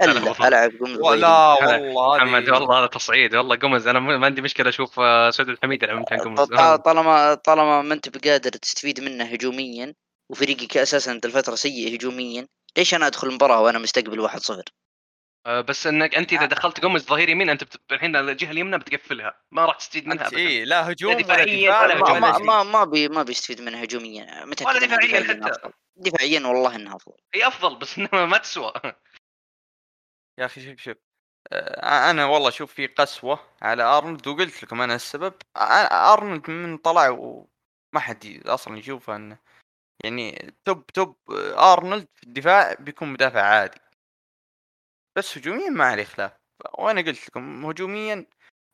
لا، لا، الا. ألعب قمز ظهير يمين. لا والله محمد والله هذا تصعيد. والله قمز أنا ما عندي مشكلة أشوف آه، سعود الحميد يلعب مكان قمز. طالما طالما ما أنت بقادر تستفيد منه هجوميا وفريقك أساسا انت الفترة سيء هجوميا ليش أنا أدخل المباراه وأنا مستقبل 1-0 آه، بس إنك أنت إذا دخلت قمز ظهير يمين أنت بت- الحين الجهة اليمنى بتقفلها. ما راح تستفيد منها إيه لا هجوم ولا دفاعياً دفاع ولا ما. ما. ما, ما بي ما بيستفيد منها هجوميا. متاكد ولا دفاعياً حتى. دفاعيا والله إنها أفضل. هي أفضل بس إنها ما تسوى. يا أخي شوف شوف. آه، أنا والله شوف في قسوة على أرنولد وقلت لكم أنا السبب. آه، أرنولد من طلع وما حد ي- أصلا يشوفه إنه يعني top top آه، أرنولد في الدفاع بيكون مدافع عادي. بس هجوميا ما عليه خلاف. وأنا قلت لكم هجوميا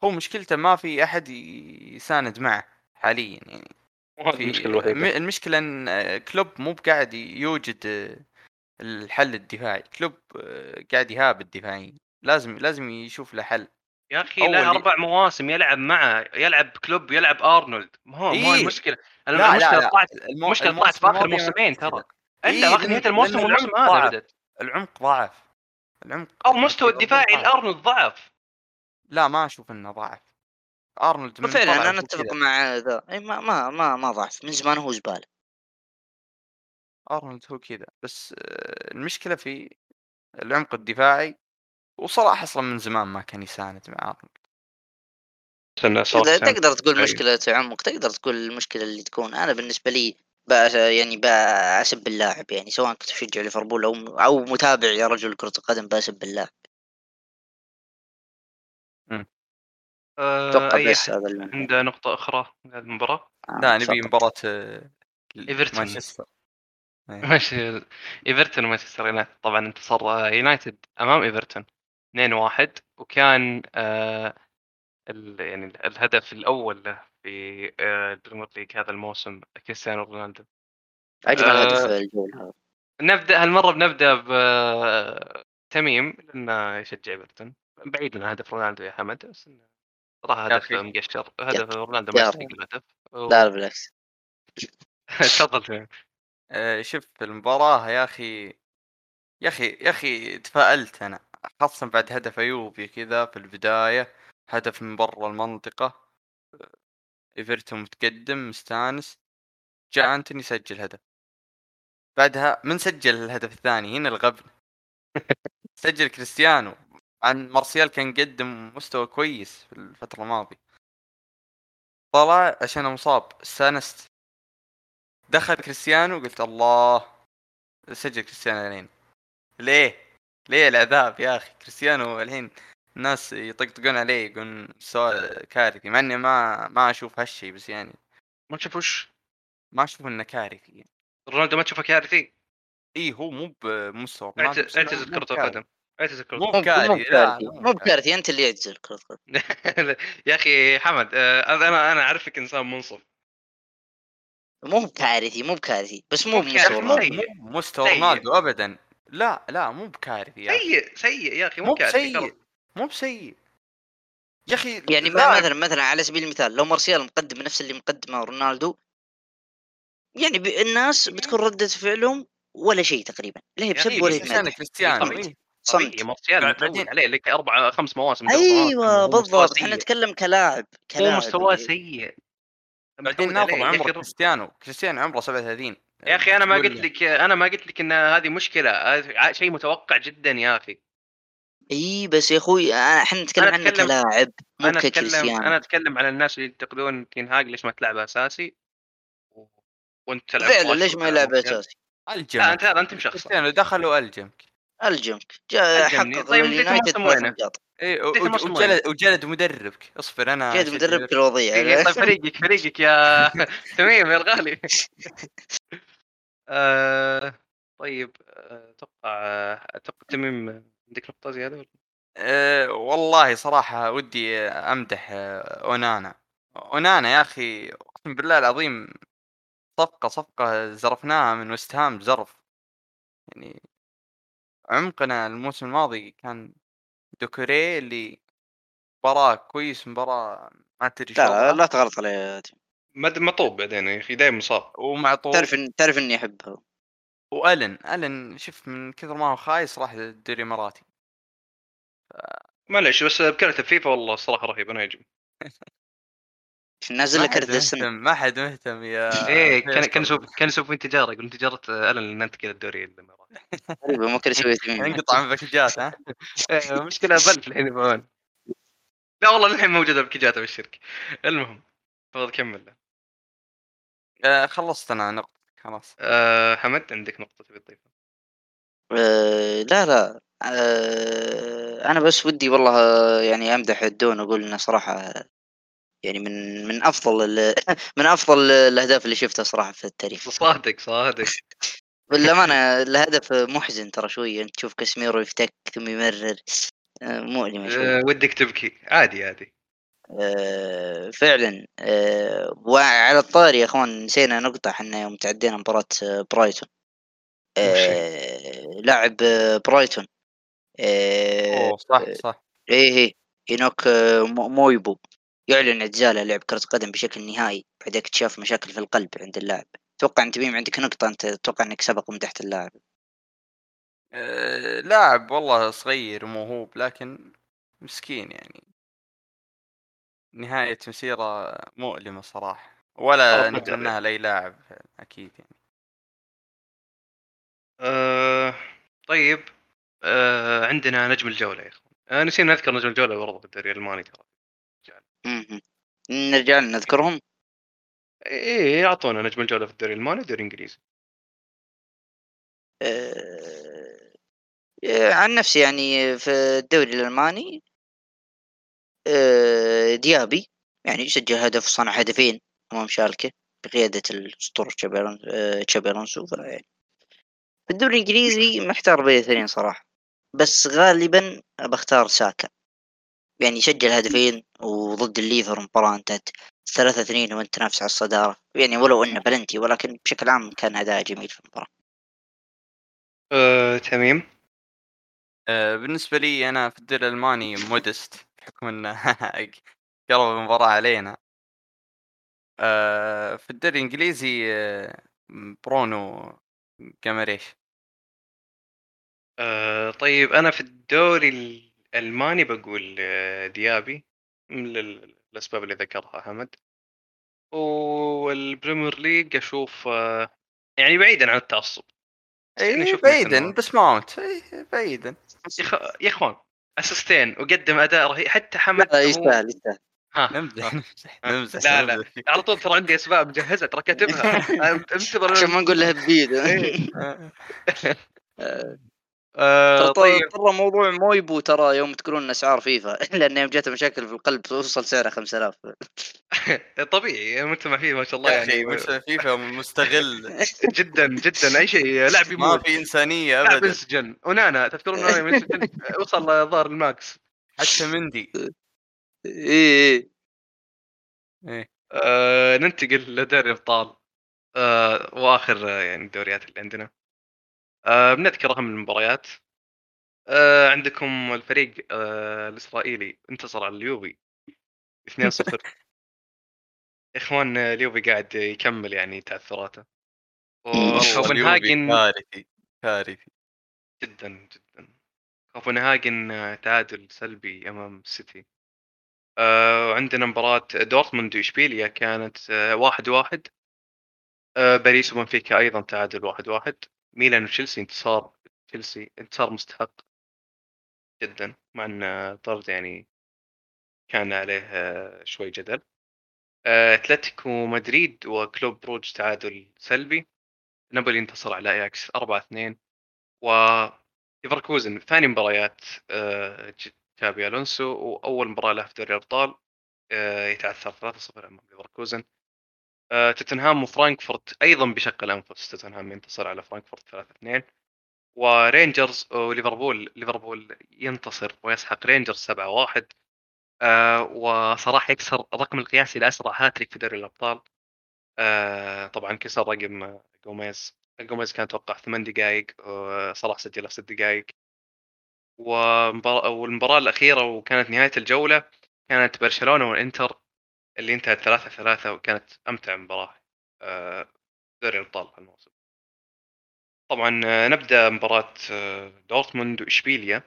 هو مشكلته ما في أحد يساند معه حاليا يعني. المشكلة الوحيدة. المشكلة إن كلوب مو بقاعد يوجد الحل الدفاعي. كلوب قاعد هابط دفاعيا لازم لازم يشوف له حل. يا أخي له أربع مواسم يلعب معه يلعب كلوب يلعب أرنولد. ما هو إيه. المشكلة. لا المشكلة لا. طلعت. المشكلة طلعت في آخر موسمين ترى. إلا إيه، اخر نهاية الموسم والموسم هذا. بدت العمق ضعف. العمق أو الهجوم الدفاعي ضعف. لارنولد ضعف. لا ما أشوف إنه ضعف. أرنولد من فعلا أنا أتفق. مع ذا إي ما ما ما ما ضعف. من زمان هو زبالة. أرنولد هو كذا. بس آه، المشكلة في العمق الدفاعي وصلاح أصلا من زمان ما كان يساند مع أرنولد. تقدر, تقول أي. مشكلة عمق تقدر تقول المشكلة اللي تكون. أنا بالنسبة لي بأس يعني بأسب اللاعب يعني سواء كنت بشجع ليفربول أو أو متابع يا رجل كرة القدم بأسب اللاعب. أتوقع أي بس هذا اللي عنده نقطة أخرى في هذه المباراة؟ آه، لا نبي فقط. مباراة آه، إيفرتون. مانشستر. إيه. ماشي. إيفرتون ومانشستر يونايتد. طبعا انتصر آه، يونايتد أمام إيفرتون. 2-1 وكان آه ال يعني الهدف الأول له في آه، البريمير ليج هذا الموسم كريستيانو رونالدو. أجمل آه، هدف الجوله هذا نبدأ هالمرة بنبدأ بتميم لأنه يشجع إيفرتون. بعيد عن هدف رونالدو يا حمد بس إنه صراحة هدف. مقشر. هدف رونالدو ما يستحق. الهدف لا لا بالعكس. تفضل آه، شوف المباراة يا أخي يا أخي يا أخي تفائلت أنا خاصة بعد هدف أيوبي كذا في البداية هدف من برا المنطقة. آه، إيفرتون متقدم مستانس جاء أنتوني سجل هدف. بعدها من سجل الهدف الثاني؟ هنا الغبن. سجل كريستيانو. عن مارسيال كان قدم مستوى كويس في الفترة الماضية. طلع عشان مصاب. استانست دخل كريستيانو قلت الله. سجل كريستيانو الحين ليه؟ ليه العذاب يا أخي؟ كريستيانو الحين الناس يطقطقون عليه يقولون سؤال كارثي مع إني ما ما أشوف هالشيء بس يعني. ما تشوف وش ما أشوف إنه كارثي. رونالدو ما تشوفه كارثي؟ اي هو مو بمستوى اعتزل كرة. القدم اعتزل كرة مو مو بكارثي مو بكارثي بكارثي أنت اللي يعتزل كرة القدم. القدم يا أخي حمد آه، أنا أنا أعرفك إنسان منصف. مو بكارثي مو بكارثي بس مو بكارثي، بمستوى مستوى. رونالدو ابدا. لا لا مو بكارثي. سيء سيء يا أخي مو مو كارثي بسيء. خلاص. مو بسيء. يا أخي يعني ما مثلا مثلا على سبيل المثال لو مارسيال مقدم نفس اللي مقدمه رونالدو يعني ب- الناس بتكون ردة فعلهم ولا شيء تقريبا. لا هي يا بسبب أخي، ولا مدري كريستيانو صمت. إيه. مارسيال بعدين- عليه لك أربع خمس مواسم أيوه هو مستواه بالضبط. إحنا نتكلم كلاعب هو كلاعب. مستواه يعني. سيء بعدين. ناظر يا عمر أخي كريستيانو. كريستيانو عمره 37 يا أخي أنا ما قلت لك أنا ما قلت لك إن هذه مشكلة. شيء متوقع جدا يا أخي. إي بس يا أخوي إحنا نتكلم أتكلم- كلاعب مو أنا أتكلم ككريستيانو أنا أتكلم على الناس اللي ينتقدون تنهاج ليش ما تلعب أساسي و- وأنت تلعب فعلا ليش ما يلعب. أساسي؟ الجم لا أنت أنت مشخص. كريستيانو دخل والجمك الجمك جاء. حقق طيب، اليونايتد إي وجلد وجلد مدربك. اصبر أنا أشجع مدربك الوضيع طيب فريقك فريقك يا تميم يا الغالي. آه، طيب آه، أتوقع أتوقع تميم عندك نقطة زيادة ولا؟ أه والله صراحة ودي أمدح أه، أونانا. أونانا يا أخي أقسم بالله العظيم صفقة صفقة زرفناها من وست هام زرف. يعني عمقنا الموسم الماضي كان دوكوري اللي مباراة كويس مباراة ما تدري لا لا, تغلط عليه يا تيم. مد- معطوب بعدين يا أخي دائما مصاب ومعطوب. تعرف تعرف إني أحبه. وألن ألن شوف من كثر ما هو خايس راح الدوري الاماراتي معلش بس بكرة فيفا والله الصراحه رهيب أنا يعجبني. نازل ما لك حد كرت السنة؟ ما حد مهتم يا إيه كان. كان يسوي كان يسوي تجاره يقول تجاره الن لأن أنت كذا الدوري الإماراتي. ما كان يسوي انقطع من باكجات ها؟ إيه، مشكلة بلف الحين بامان لا والله الحين موجودة باكجاته بالشركة المهم تفضل كمل. آه، خلصت أنا نقطة. خلاص. أه حمد عندك نقطة تبي تضيفها؟ آه، لا لا. آه، أنا بس ودي والله آه، يعني أمدح الدون أقول إنه صراحة يعني من من أفضل ال- من أفضل الأهداف اللي شفتها صراحة في التاريخ. صادق صادق. بالأمانة الهدف محزن ترى شوية انت تشوف كاسميرو يفتك ثم يمرر. آه، مؤلمه شوي. أه ودك تبكي. عادي عادي. آه، فعلا. آه، وعلى الطاري يا إخوان نسينا نقطة إحنا يوم تعدينا مباراة آه، برايتون. لاعب برايتون. أوه صح صح. إيه إيه. مويبو. يعلن اعتزاله لعب كرة قدم بشكل نهائي بعد اكتشاف مشاكل في القلب عند اللاعب. أتوقع انت بيم عندك نقطة أنت أتوقع أنك سبق ومدحت اللاعب. آه، لاعب والله صغير وموهوب لكن مسكين يعني. نهاية مسيرة مؤلمة صراحة ولا نتمناها لأي لاعب أكيد يعني. أه طيب أه عندنا نجم الجولة يا إخوان. أه نسينا نذكر نجم الجولة برضه في الدوري الألماني ترى. نرجع نذكرهم؟ إيه أعطونا نجم الجولة في الدوري الألماني والدوري الانجليزي آه، آه، عن نفسي يعني في الدوري الألماني آه، ديابي. يعني سجل هدف وصنع هدفين أمام شالكة بقيادة الأسطورة تشابي ألون- آه، فيعني في الدوري الإنجليزي محتار بين الاثنين صراحة. بس غالبا بختار ساكا. يعني سجل هدفين وضد الليفر مباراة انتهت ثلاثة اثنين وانت تنافس على الصدارة. يعني ولو إنه بلنتي ولكن بشكل عام كان أداء جميل في المباراة. أه تميم؟ آه، بالنسبة لي أنا في الدوري الألماني مودست بحكم أنه قلب المباراة علينا. آه، في الدوري الإنجليزي آه، برونو جيماريش. أه طيب أنا في الدوري الألماني بقول أه ديابي من ال- الأسباب اللي ذكرها حمد والبريمير ليج أشوف أه يعني بعيدا عن التعصب اي بعيدا بس ماونت اي بعيدا. يا إخوان اسيستين وقدم أداء رهيب. حتى حمد لا يستاهل يستاهل. ها. نمزح نمزح لا لا. على طول ترى عندي أسباب مجهزه ترى كاتبها. انتظر عشان ما نقول له بيد. آه، ترى طيب ترى موضوع مويبو ترى يوم تقولون اسعار فيفا لأن يوم جاته مشاكل في القلب توصل سعرها 5000 طبيعي ما فيه ما شاء الله يا أخي يعني. مش فيفا مستغل. جدا جدا. أي شيء لاعب ما في إنسانية ابدا. ينسجن ونانا تذكرون نانا يوم ينسجن وصل سعره ال max. حتى مندي. اي اي إيه. آه ننتقل لدوري الأبطال. آه وآخر يعني الدوريات اللي عندنا. آه بنذكر اهم المباريات. آه عندكم الفريق آه الإسرائيلي انتصر على اليوفي 2-0 يا إخوان اليوفي قاعد يكمل يعني تعثراته وكوبنهاجن كارثي كارثي. جدا جدا. كوبنهاجن تعادل سلبي أمام السيتي آه وعندنا مباراة دورتموند وإشبيليا كانت آه واحد واحد. آه باريس وبنفيكا أيضا تعادل واحد واحد. ميلان وتشيلسي انتصار تشيلسي انتصار مستحق جدا مع إن طرد يعني كان عليه آه شوي جدل. آه، أتلتيكو مدريد وكلوب بروج تعادل سلبي. نابولي انتصر على أياكس 4 2 و ليفركوزن ثاني مباريات آه، تشابي ألونسو وأول مباراة له في دوري الأبطال يتعثر 3-0 أمام ليفركوزن. توتنهام وفرانكفورت أيضا بشق الانفس توتنهام ينتصر على فرانكفورت 3-2 ورينجرز وليفربول ليفربول ينتصر ويسحق رينجرز 7-1 آه، وصراحة يكسر الرقم القياسي لأسرع هاتريك في دوري الأبطال. آه، طبعا كسر رقم آه، جوميز. جوميز كان أتوقع ثمان دقائق وصلاح سجلها ست دقائق والمباراة الأخيرة وكانت نهاية الجولة كانت برشلونة والإنتر اللي انتهت ثلاثة ثلاثة وكانت أمتع مباراة آه، دوري الأبطال هالموسم طبعا آه، نبدأ مباراة آه، دورتموند وإشبيليا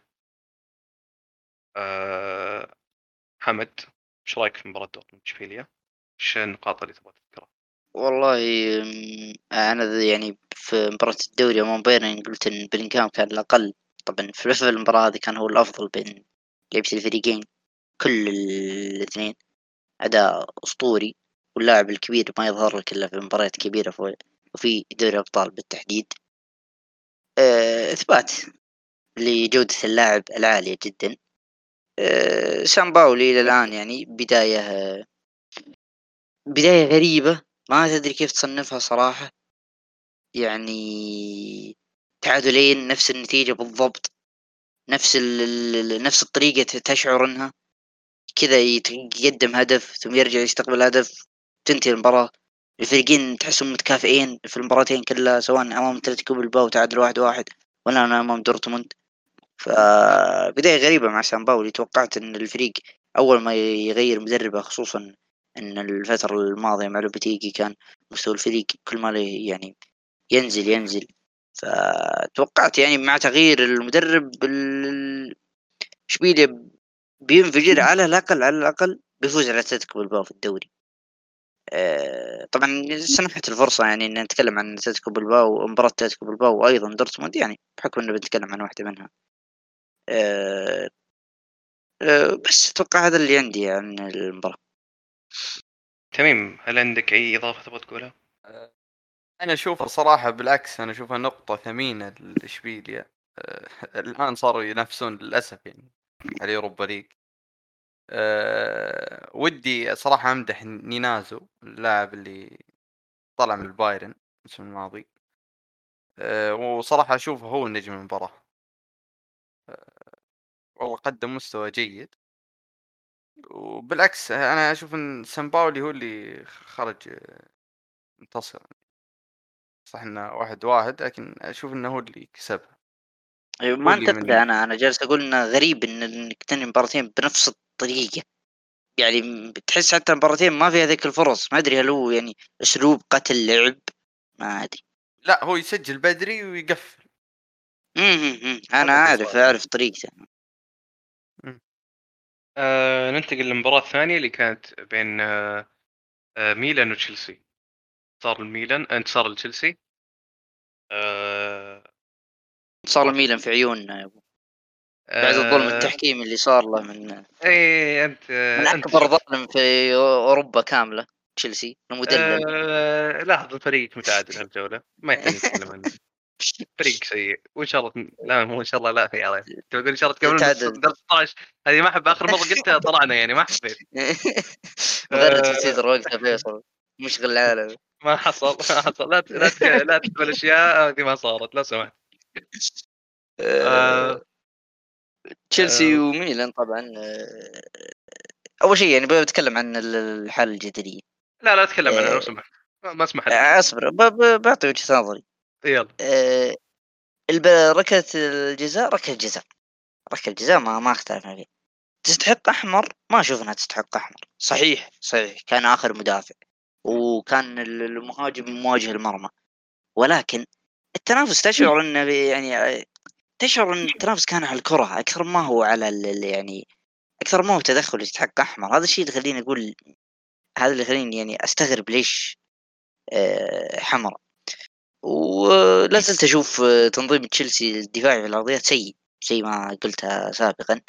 آه، حمد إيش رأيك في مباراة دورتموند وإشبيليا؟ إيش النقاط اللي تبغى تذكرها؟ والله أنا يعني في مباراة الدوري امام بايرن قلت إن بلينغهام كان الأقل طبعا في المباراة هذه كان هو الأفضل بين لعيبة الفريقين كل الاثنين أداء أسطوري واللاعب الكبير ما يظهر لك إلا في مباريات كبيرة في وفي دوري الأبطال بالتحديد. آه، إثبات لجودة اللاعب العالية جدا. آه، سان باولي إلى الآن يعني بداية آه، بداية غريبة. ما تدري كيف تصنفها صراحة. يعني تعادلين نفس النتيجة بالضبط. نفس ال نفس الطريقة ت- تشعر إنها. كذا يقدم هدف ثم يرجع يستقبل هدف تنتهي المباراة. الفريقين تحسهم متكافئين في المباراتين كلها سواء أمام أتلتيكو بالباو تعادل واحد واحد ولا أمام دورتموند. فبداية غريبة مع سامباولي توقعت إن الفريق أول ما يغير مدربه خصوصا إن الفترة الماضية مع لوبيتيجي كان مستوى الفريق كل ما يعني ينزل ينزل. فتوقعت يعني مع تغيير المدرب ال- اشبيليا بينفجر على الأقل على الأقل بيفوز على أتلتيكو بلباو في الدوري. آه، طبعا سنحت الفرصة يعني إن نتكلم عن أتلتيكو بلباو ومباراة أتلتيكو بلباو وأيضا دورتموند يعني بحكم إنه بنتكلم عن واحدة منها. آه، آه، بس أتوقع هذا اللي عندي عن المباراة. تميم هل عندك أي إضافة تبغى تقولها؟ أنا أشوفها صراحة بالعكس أنا أشوفها نقطة ثمينة لاشبيليا آه، الآن صاروا ينافسون للأسف يعني. على يوروبا ليج أه ودي صراحة أمدح نيانزو اللاعب اللي طلع من البايرن الموسم الماضي. أه وصراحة أشوفه هو نجم المباراة. أه والله قدم مستوى جيد. وبالعكس أنا أشوف إن سامباولي هو اللي خرج آه، منتصر صح إنه واحد واحد لكن أشوف إنه هو اللي كسبها. أيوة، ما انتقده أنا أنا جالس أقول إنه غريب إن إنك تنهي مباراتين بنفس الطريقة. يعني بتحس حتى المباراتين ما فيها ذيك الفرص. ما أدري هل هو يعني أسلوب قتل لعب ما أدري. لا هو يسجل بدري ويقفل. مم، أنا عارف. أعرف طريقته. آه ننتقل للمباراة الثانية اللي كانت بين آه آه ميلان وتشيلسي. انتصار الميلان انتصار لتشيلسي. آه صار الميلان في عيوننا يا أبو. بعد الظلم آه، التحكيمي اللي صار له من إي انت من أنت أكبر شوف، ظالم في أوروبا كاملة تشيلسي المدلل. آه، لاحظ الفريق متعادل هالجوله ما يحتاج نتكلم عنه. فريق سيء. وإن شاء الله لا مو إن شاء الله لا يا ريت تقول إن شاء الله. بال 16 هذه ما أحب آخر مرة قلتها طلعنا يعني ما حبيت مدرب آه. تويتر وقتها فيصل مشغل العالم. ما حصل ما حصل. لا لا لا تكتب الأشياء هذه ما صارت لو سمحت. آه. تشيلسي آه. وميلان طبعا آه، أول شيء يعني بتكلم عن ال- الحالة الجدليه لا لا تكلم عنها لو آه. سمحت ما أسمح آه، أصبر بعطي وجهة نظري. يلا. آه، ركلة الجزاء ركلة جزاء ركلة الجزاء ما ما أختلفنا فيه تستحق أحمر؟ ما أشوف انها تستحق أحمر. صحيح صحيح. كان آخر مدافع. وكان ال- المهاجم مواجه المرمى. ولكن التنافس تشعر انه يعني آه، تشعر إن التنافس كان على الكرة أكثر ما هو على يعني أكثر ما هو تدخل يستحق أحمر. هذا الشيء اللي يخليني أقول هذا اللي يخليني يعني أستغرب ليش آه، حمر ولا زلت أشوف آه، تنظيم تشيلسي الدفاعي في الارضيات سيء زي ما قلتها سابقا.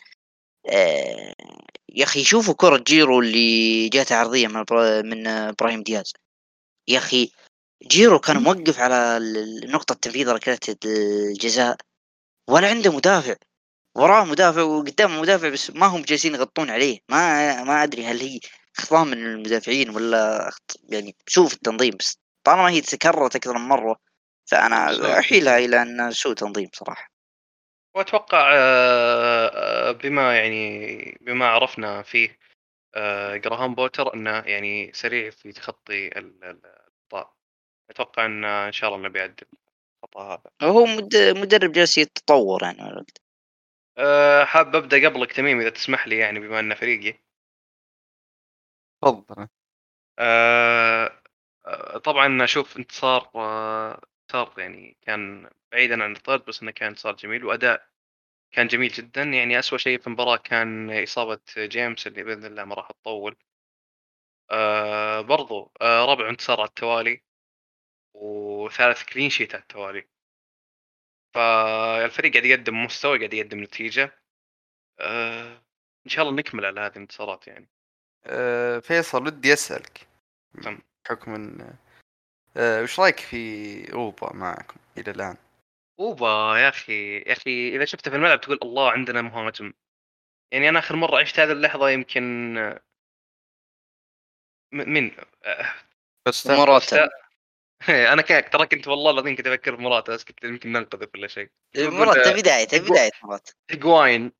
يا أخي شوفوا كرة جيرو اللي جات عرضية من من إبراهيم دياز. يا أخي جيرو كان موقف على نقطة تنفيذ ركلة الجزاء. ولا عنده مدافع. وراه مدافع وقدامه مدافع بس ما هم جالسين يغطون عليه. ما ما أدري هل هي اخطاء من المدافعين ولا. يعني في التنظيم بس طالما هي تكررت أكثر من مرة فأنا احيلها. إلى أن سوء تنظيم صراحة. وأتوقع آه، آه، بما يعني بما عرفنا فيه آه، جراهام بوتر إنه يعني سريع في تخطي ال- ال- الاخطاء أتوقع إن إن شاء الله انه بيعدل الخطأ هذا. هو مد... مدرب جالس يتطور يعني مع الوقت. أه حاب أبدأ قبلك تميم إذا تسمح لي يعني بما إنه فريقي. تفضل. أه آه، طبعا أشوف انتصار آه، انتصار يعني كان بعيدا عن الطرد بس إنه كان انتصار جميل وأداء كان جميل جدا. يعني اسوء شيء في المباراة كان إصابة جيمس اللي بإذن الله ما راح تطول. أه برضو أه رابع انتصار على التوالي. وثالث كلين شيت على التوالي. فالفريق قاعد يقدم مستوى قاعد يقدم نتيجة. أه إن شاء الله نكمل على هذه الانتصارات يعني. آه، فيصل ودي أسألك. تم. بحكم إن آه، وش رأيك في أوبا معكم إلى الآن؟ أوبا يا أخي يا أخي إذا شفته في الملعب تقول الله عندنا مهاجم. يعني أنا آخر مرة عشت هذه اللحظة يمكن آه، من آه، بس مراتا أنا كيك ترى كنت والله العظيم كنت أفكر في مراتا بس كنت يمكن ننقذ ولا شيء. مراتا بداية بداية مراتا هيجواين.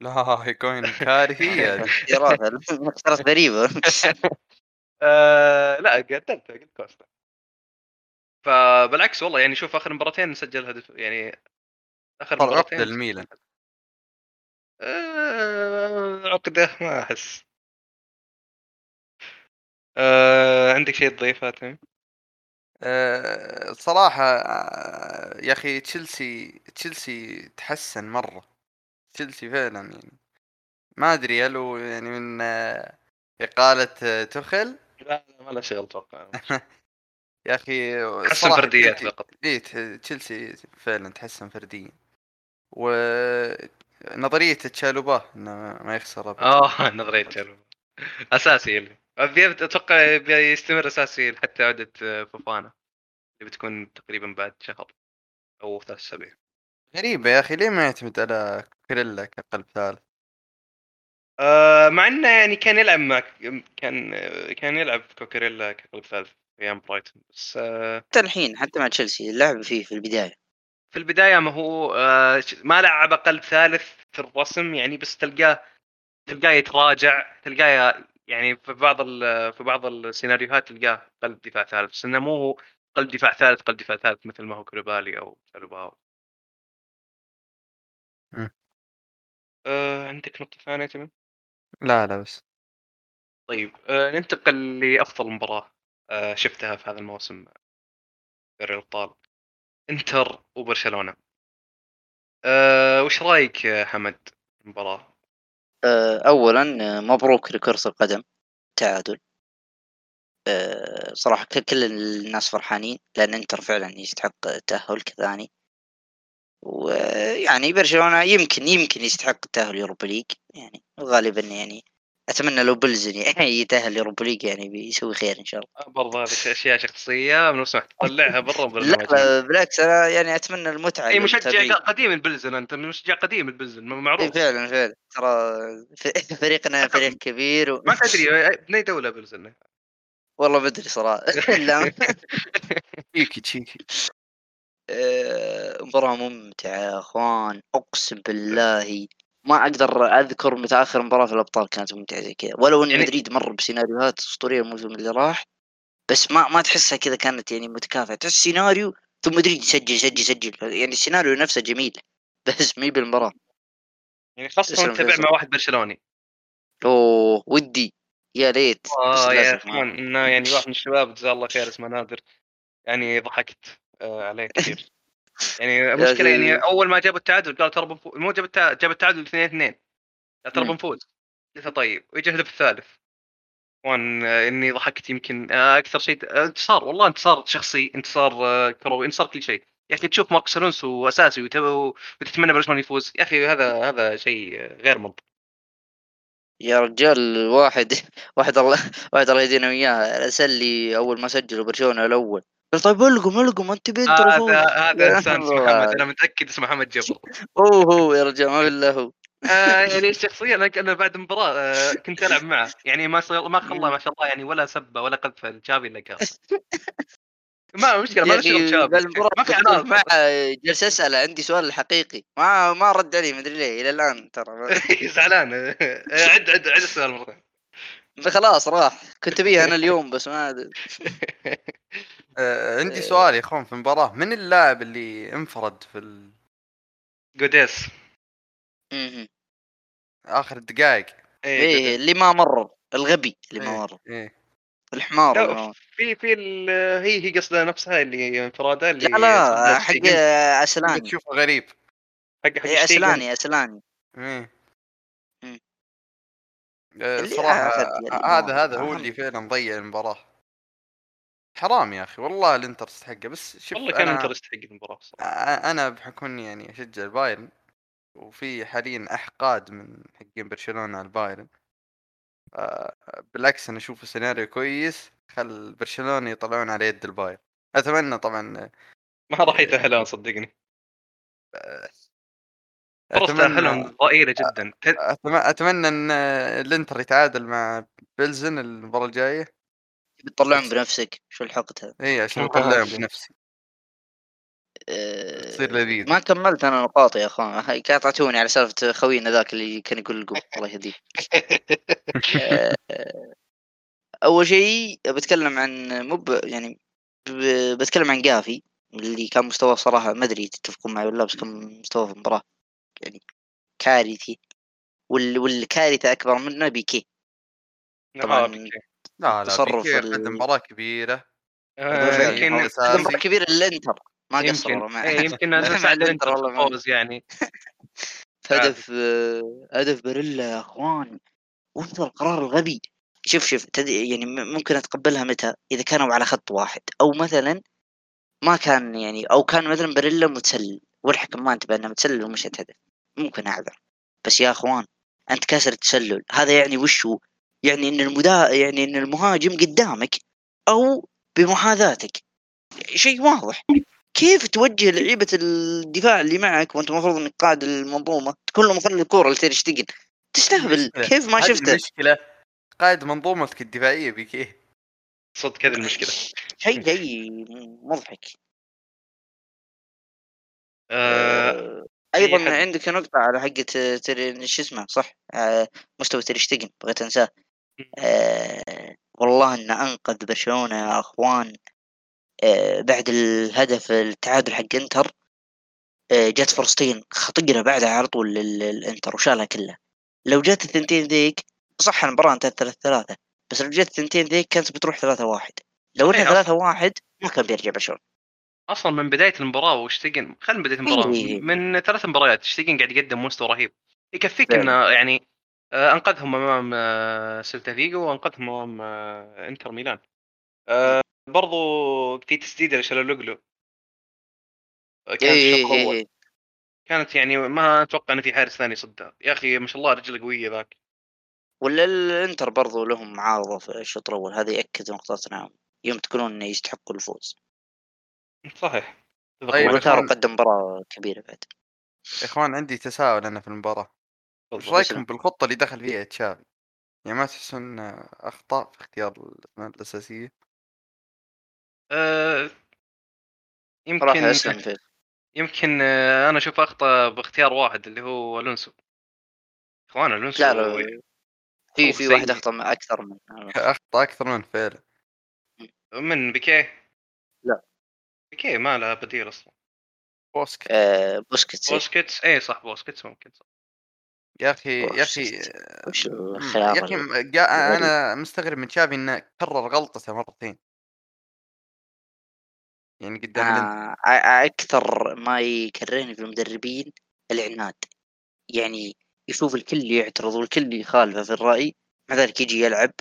لا يكون كارثيه. اختيارات اختيارات غريبة. آه لا قدمت قلت كوستا. فبالعكس والله يعني شوف آخر مباراتين سجل هدف يعني آخر مباراتين عقده الميلان آه عقده ما أحس. آه عندك شيء تضيفه تمام؟ آه، صراحة آه، يا أخي تشيلسي تشيلسي تحسن مرة. تشيلسي فعلا يعني. ما أدري هل هو يعني من آه، إقالة آه، تخل لا لا ما له شغل أتوقع يا أخي حسن الصراحة فرديات فقط. إيه تشيلسي فعلا تحسن فرديا. ونظرية تشالوبا إنه ما يخسر أبداً. آه نظرية جلوب أساسي اللي. أتوقع يبي يستمر أساسي حتى عوده آه، فوفانا. اللي بتكون تقريبا بعد شهر أو ثلاث أسابيع. غريبة يا أخي ليه ما يعتمد على كريلا كقلب ثالث؟ آه مع إنه يعني كان يلعب مع كان كان يلعب كوكاريلا كقلب ثالث في أيام برايتون بس آه حتى الحين حتى مع تشيلسي لعب فيه في البداية. في البداية ما هو آه ما لعب قلب ثالث في الرسم يعني بس تلقاه تلقاه يتراجع تلقاه يعني في بعض في بعض السيناريوهات تلقاه قلب دفاع ثالث بس إنه مو قلب دفاع ثالث قلب دفاع ثالث مثل ما هو كولوبالي أو شالوباو مم. آه عندك نقطة ثانية تمام؟ لا لا بس طيب آه ننتقل لأفضل مباراة آه شفتها في هذا الموسم دوري الأبطال إنتر وبرشلونة آه وش رأيك يا حمد المباراة؟ آه، اولا آه، مبروك لكرة القدم تعادل. آه، صراحة كل الناس فرحانين لأن إنتر فعلا يستحق التأهل كثاني. ويعني برشلونة يمكن يمكن يستحق التأهل يوروبا ليج يعني غالبا يعني أتمنى لو بلزن يعني يتأهل يوروبا ليج يعني بيسوي خير إن شاء الله. برضه هذه أشياء شخصية من سمحت تطلعها برا لا لا بالعكس أنا يعني أتمنى المتعة إي مشجع. قديم البلزن أنت مشجع قديم البلزن معروف. فعلا فعلا. ترى ف- فريقنا فريق كبير و... ما تدري من أي دولة بلزن والله ما أدري صراحة. لا تشيكي تشيكي آه، مباراة ممتعة يا أخوان أقسم بالله ما أقدر أذكر متى آخر مباراة في الأبطال كانت ممتعة زي كذا. ولو إن يعني- مدريد مر بسيناريوهات أسطورية الموسم اللي راح بس ما ما تحسها كذا كانت يعني متكافئة. تحس سيناريو ثم مدريد يسجل يسجل يسجل. يعني السيناريو نفسه جميل بس مي بالمباراة. يعني خاصة تتابع فيصل. مع واحد برشلوني. أوه ودي. يا بس آه يا اخوان إنه يعني واحد من الشباب جزاه الله خير اسمه نادر. يعني ضحكت آه عليه كثير. يعني المشكلة يعني. أول ما جابوا التعادل قال ترى بنفوز. مو جاب التع- جاب التعادل 2 2 قال ترى. بنفوز. قلت طيب ويجي الهدف الثالث. وأن إني ضحكت يمكن آه، أكثر شيء آه، انتصار. والله انتصار شخصي انتصار آه، كروي انتصار كل شيء. يا أخي تشوف ماركوس الونسو اساسي وت- وتتمنى برشلونه يفوز. يا أخي هذا هذا شيء غير منطقي يا رجال واحد واحد الله واحد الله يهدينا وياه. ارسل لي أول ما سجلوا برشلونة الأول. طيب القم القم انت بنت هذا هذا إنسان اسمه. محمد أنا متأكد اسمه محمد جبر هو هو يا رجال ما بالله هو. آه يعني شخصيا أنا بعد المباراه آه كنت ألعب معه. يعني ما صار ما خلى ما شاء الله يعني ولا سبة ولا قذفة. لتشافي إلا قال ما مشكلة ما بالمباراة ما في معه جالس اساله عندي سؤال الحقيقي. ما ما رد علي مدري ليه إلى الآن ترى. ما- زعلان. آه، عد عد عد السؤال مرتين خلاص راح. كنت بيه أنا اليوم بس ما. آه عندي إيه. سؤال يا أخوان في المباراة من اللاعب اللي انفرد في ال- جوديس. آخر الدقائق إيه جوديس. اللي ما مر الغبي اللي ما إيه، مر إيه. الحمار لا، في في ال- هي هي قصدها نفسها اللي انفرادة اللي لا لا حق أسلاني تشوفه غريب حق حق إيه،. أسلاني أسلاني إيه. آه، آه، يعني هذا هذا هو. اللي فعلا ضيع المباراة حرام يا أخي والله الانتر تستحقه بس شوف والله كان أنا- انتر يستحق المباراة أنا بحكم اني يعني أشجع البايرن وفي حاليا أحقاد من حقين برشلونة على البايرن. آه، بالعكس أنا أشوفه سيناريو كويس خل برشلونة يطلعون على يد البايرن. أتمنى طبعا ما راح يتأهلون صدقني. فرص تاهلهم ضئيلة جدا. أتمنى إن الإنتر يتعادل مع بيلزن المباراة الجاية. بتطلعهم بنفسك شو الحقد هذا اي عشان آه. أطلعهم بنفسي. أه، تصير لذيذ. ما كملت أنا نقاطي يا أخوان. هاي قاطعتوني على سالفة خوينا ذاك اللي كان يقول لكم الله يهديه. أه، أول شيء بتكلم عن مب يعني ب- بتكلم عن جافي اللي كان مستواه صراحة ما أدري تتفقون معي ولا بس كان مستواه في المباراه يعني كارثي. وال... والكارثة أكبر منه بيكي. طبعاً آه، بيكي. لا لا تصرف بيكي ال- قدم مباراة كبيرة آه،. يمكن هو أساسي. مباراة كبيرة للانتر ما قصروا مع إيه، يمكن مع هذا ساعد الانتر والله يعني. هدف آه، هدف باريلا يا أخوان. وانت القرار الغبي شوف شوف تد... يعني ممكن أتقبلها متى؟ إذا كانوا على خط واحد. أو مثلا ما كان يعني أو كان مثلا باريلا متسلل. والحكم ما أنتبه إنه متسلل ومشت هدف. ممكن أعذر. بس يا أخوان أنت كاسر التسلل. هذا يعني وشو يعني إن المدا يعني إن المهاجم قدامك أو بمحاذاتك. شيء واضح. كيف توجه لعيبة الدفاع اللي معك وأنت المفروض إنك قائد المنظومة تكون له مخلي الكورة لتير شتيجن تستهبل. كيف ما شفته. المشكلة. قائد منظومتك الدفاعية بيكي صدق هذه المشكلة. شيء شيء مضحك. آه، آه، أيضا عندك نقطة على حقة تري شو اسمه صح؟ آه، مستوى شتيجن بغيت أنساه. آه، والله انه أنقذ برشلونة يا أخوان آه، بعد الهدف التعادل حق إنتر آه، جت فرصتين خطيرة بعدها على طول لل- الانتر وشالها كلها. لو جت الثنتين ذيك صح المباراة انتهت ثلاث ثلاثة بس لو جت الثنتين ذيك كانت بتروح ثلاثة واحد لو انها صحيح، ثلاثة واحد ما كان بيرجع برشلونة. أصلا من بداية المباراة وشتيجن خلينا من بداية المباراة إيه. من ثلاث مباريات شتيجن قاعد يقدم مستوى رهيب. يكفيك. إنه يعني أنقذهم أمام آه، سيلتا فيجو وأنقذهم أمام آه، إنتر ميلان. آه، برضو في تسديده لشالولوجلو. آه، كانت إيه الشوط إيه الأول. إيه. كانت يعني ما أتوقع ان في حارس ثاني صدها. يا أخي ما شاء الله رجله قوية ذاك. ولا الإنتر برضو لهم معارضة في الشوط الأول. هذا يأكد نقطتنا. يوم تقولون إنه يستحقوا الفوز. صحيح. طيب،. قدم مباراة كبيرة بعد. يا إخوان عندي تساؤل أنا في المباراة. إيش رايكم بالخطة اللي دخل فيها تشافي؟ يعني ما تحسون أخطاء في اختيار الاسماء الأساسية؟ آه يمكن يمكن آه، أنا أشوف أخطأ باختيار واحد اللي هو ألونسو. اخوان ألونسو لا لا في في واحد. أخطأ أكثر من اخطاء أكثر من فعلا من بيكيه؟ لا. بيكيه ما له بديل أصلا. آه بوسكيتس بوسكيتس اي صح بوسكيتس ممكن صح. يا أخي يا أخي. وش يا أخي أنا مستغرب من تشافي إنه كرر غلطته مرتين. يعني قدام آه آه، أكثر ما يكرهني في المدربين العناد. يعني يشوف الكل يعترض والكل يخالفه في الرأي مع ذلك يجي يلعب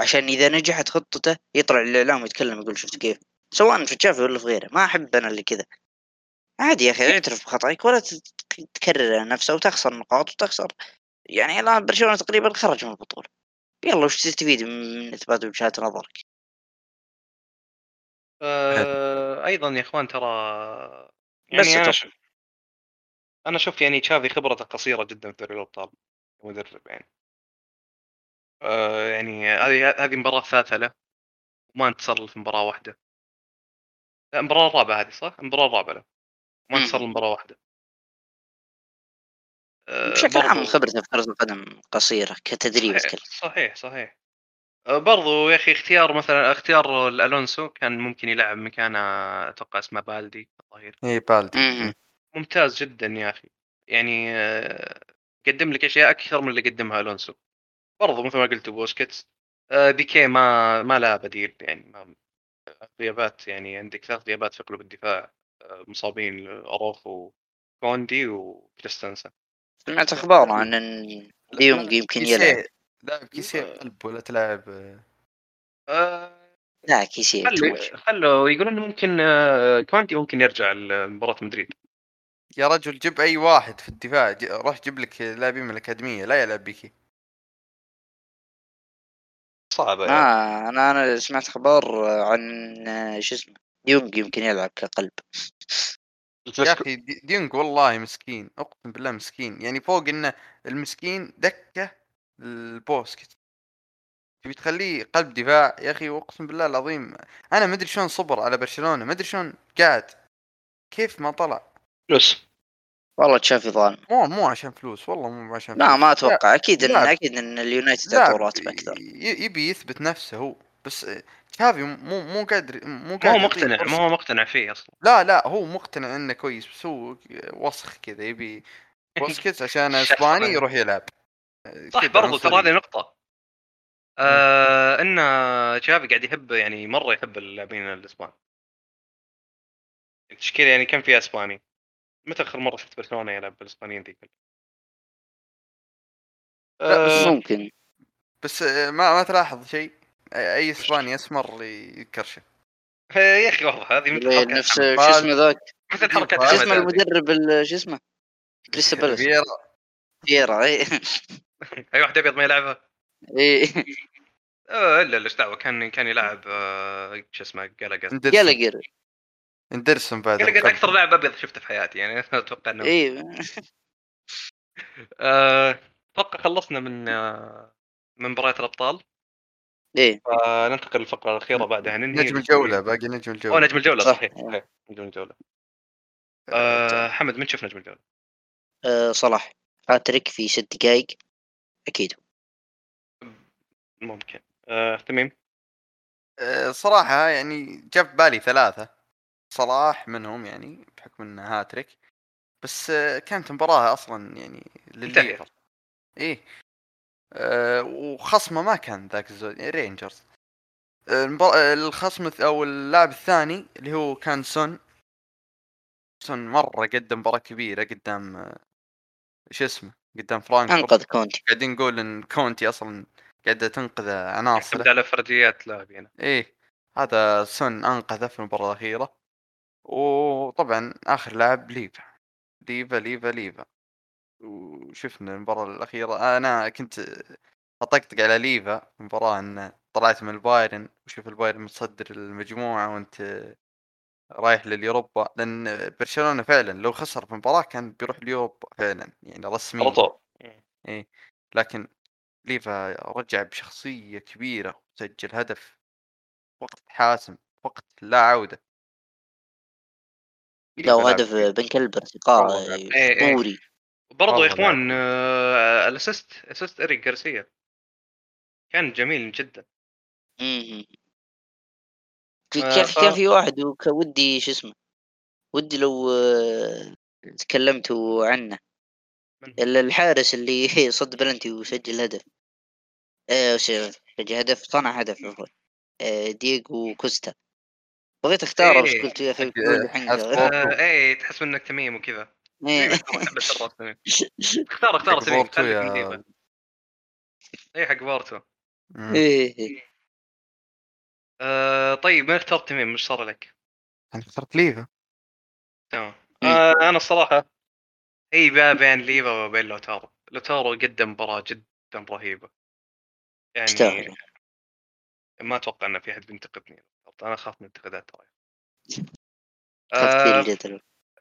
عشان إذا نجحت خطته يطلع الإعلام ويتكلم يقول شفت كيف. سواء في تشافي ولا في غيره ما أحب أنا اللي كذا. عادي يا أخي اعترف بخطأك ولا تكرر نفسه وتخسر نقاط وتخسر. يعني الآن برشلونة تقريبا خرج من البطولة. يلا وش تستفيد من إثبات وجهات نظرك؟ آه أيضا يا إخوان ترى بس يعني أنا. شوف أنا أشوف يعني تشافي خبرته قصيرة جدا في دوري الأبطال مدرب يعني. آه يعني هذه هذه المباراه الثالثه له وما انتصر في مباراة واحدة. لا المباراه الرابعة هذه صح؟ المباراه الرابعة له. ما انتصر إلا مباراه واحدة. آه، بشكل عام خبرته في كرة القدم قصيرة كتدريب صحيح صحيح صحيح. آه، برضو يا أخي اختيار مثلا اختيار الألونسو كان ممكن يلعب مكانه أتوقع اسمه بالدي الظهير اي بالدي. مم. إيه. ممتاز جدا يا أخي. يعني آه، قدم لك أشياء أكثر من اللي قدمها ألونسو. برضو مثل ما قلت بوسكيتس بيكي ما ما له بديل يعني ما غيابات يعني عندك ثلاث غيابات في قلوب الدفاع. مصابين اروخو كوندي وكريستنسن سمعت أخبار عن أن ديونج يمكن. يلعب. لاعب كيسيه قلب ولا تلاعب آه، لا كيسيه توج. خلوا يقولون ممكن آه، كوانتي ممكن يرجع لمباراة مدريد. يا رجل جيب أي واحد في الدفاع. روح جيب لك لاعبين من الأكاديمية. لا يلعب بيكي. صعبة يعني آه أنا أنا سمعت أخبار عن آه، شو اسمه ديونج يمكن يلعب كقلب. يا أخي دي- ديونج والله مسكين أقسم بالله مسكين. يعني فوق إنه المسكين دكة لبوسكيتس تبي تخليه قلب دفاع؟ يا أخي أقسم بالله العظيم. أنا ما أدري شلون صبر على برشلونة ما أدري شلون قاعد. كيف ما طلع. فلوس. والله تشافي ظالم. مو مو عشان فلوس والله مو عشان لا فلوس. ما أتوقع. أكيد إن لاعب. أكيد إن اليونايتد لاعب يعطوا راتب أكثر. ي- يبي يثبت نفسه هو. بس تشافي مو مو قادر مو قادر هو يعطيه مقتنع. ما هو مقتنع فيه أصلا. لا لا هو مقتنع إنه كويس بس هو وسخ كذا يبي بوسكيتس عشان أسباني يروح يلعب. صح برضو ترى. هذه نقطة. آه إن تشافي قاعد يحب يعني مرة يحب اللاعبين الاسبان التشكيلة يعني كم فيها إسباني؟ متى آخر مرة شفت برشلونة يلعب بالإسبانيين ذيك؟ لا، بس آه، ممكن. بس آه، ما ما تلاحظ شيء. اي إسباني اسمر يكرشه يا أخي والله هذه مثل إيه، حركات نفس. شو اسمه ذاك؟ مثل حركات شو اسمه. المدرب ال- شو اسمه؟ كريستال بالاس فييرا فييرا اي أي واحد أبيض ما يلعبها؟ اي آه، الا إيش دعوة؟ كان كان يلعب آه، شو اسمه جالاجر. إندرسون. جالجر إندرسون بعد. جالاجر. أكثر لاعب أبيض شفته في حياتي يعني أتوقع انه اي آه، أتوقع خلصنا من آه، من مباريات الأبطال. اي فننتقل للفقرة الأخيرة بعدها ننهي نجم الجولة باقي نجم الجولة. نجم الجولة صح. صحيح صحيح نجم الجولة. آه، حمد من شوف نجم الجولة؟ آه، صلاح هاتريك في ست دقائق أكيد. ممكن. آه، تميم؟ آه، صراحة يعني جاء في بالي ثلاثة. صلاح منهم يعني بحكم إنه هاتريك. بس آه، كانت مباراة أصلا يعني للليفر إيه. آه، وخصمه ما كان ذاك الزود يعني رينجرز الخصم أو اللاعب الثاني اللي هو كان سون. سون مرة قدم مباراة كبيرة قدام آه، شو اسمه؟ قدام فرانكفورت. أنقذ كونتي. قاعدين نقول إن كونتي أصلا قاعدة تنقذ يعتمد عناصره على فرديات لاعبين إيه هذا سون أنقذه في المباراة الأخيرة. وطبعا آخر لاعب ليفا. ليفا ليفا ليفا. وشفنا المباراة الأخيرة. أنا كنت أطقطق على ليفا المباراة إن طلعت من البايرن وشوف البايرن متصدر المجموعة وأنت رايح لليوروبا. لأن برشلونة فعلا لو خسر في المباراة كان بيروح اليوروبا فعلا يعني رسميا. على طول. إيه. لكن ليفا رجع بشخصية كبيرة وسجل هدف وقت حاسم وقت لا عودة. لو هدف. بن كلب ارتقاء والله لاعب. إيه، إيه. أسطوري. برضو يا إخوان. آه، ال assist assist اريك جارسيا كان جميل جدا. مم. في آه، كان ف- كان في واحد ودي شو اسمه ودي لو آه، تكلمتوا عنه. من؟ الحارس اللي صد بلنتي وسجل هدف. س- سجل هدف صنع هدف عفوا. دييغو كوستا. بغيت أختاره بس إيه. قلت يا أخي إيه تحس إنك تميم وكذا. إيه. تميم اختار اختار اي حق بورتو مم. إيه إيه. آه طيب ما اخترت تميم مش صار لك؟ أنا اخترت ليفا. تمام. آه أنا الصراحة هي بين ليفا وبين لوتارو. لوتارو قدم مباراة جدا رهيبة. يعني ما أتوقع ان في أحد بينتقدني. أنا أخاف من الانتقادات ترى. آه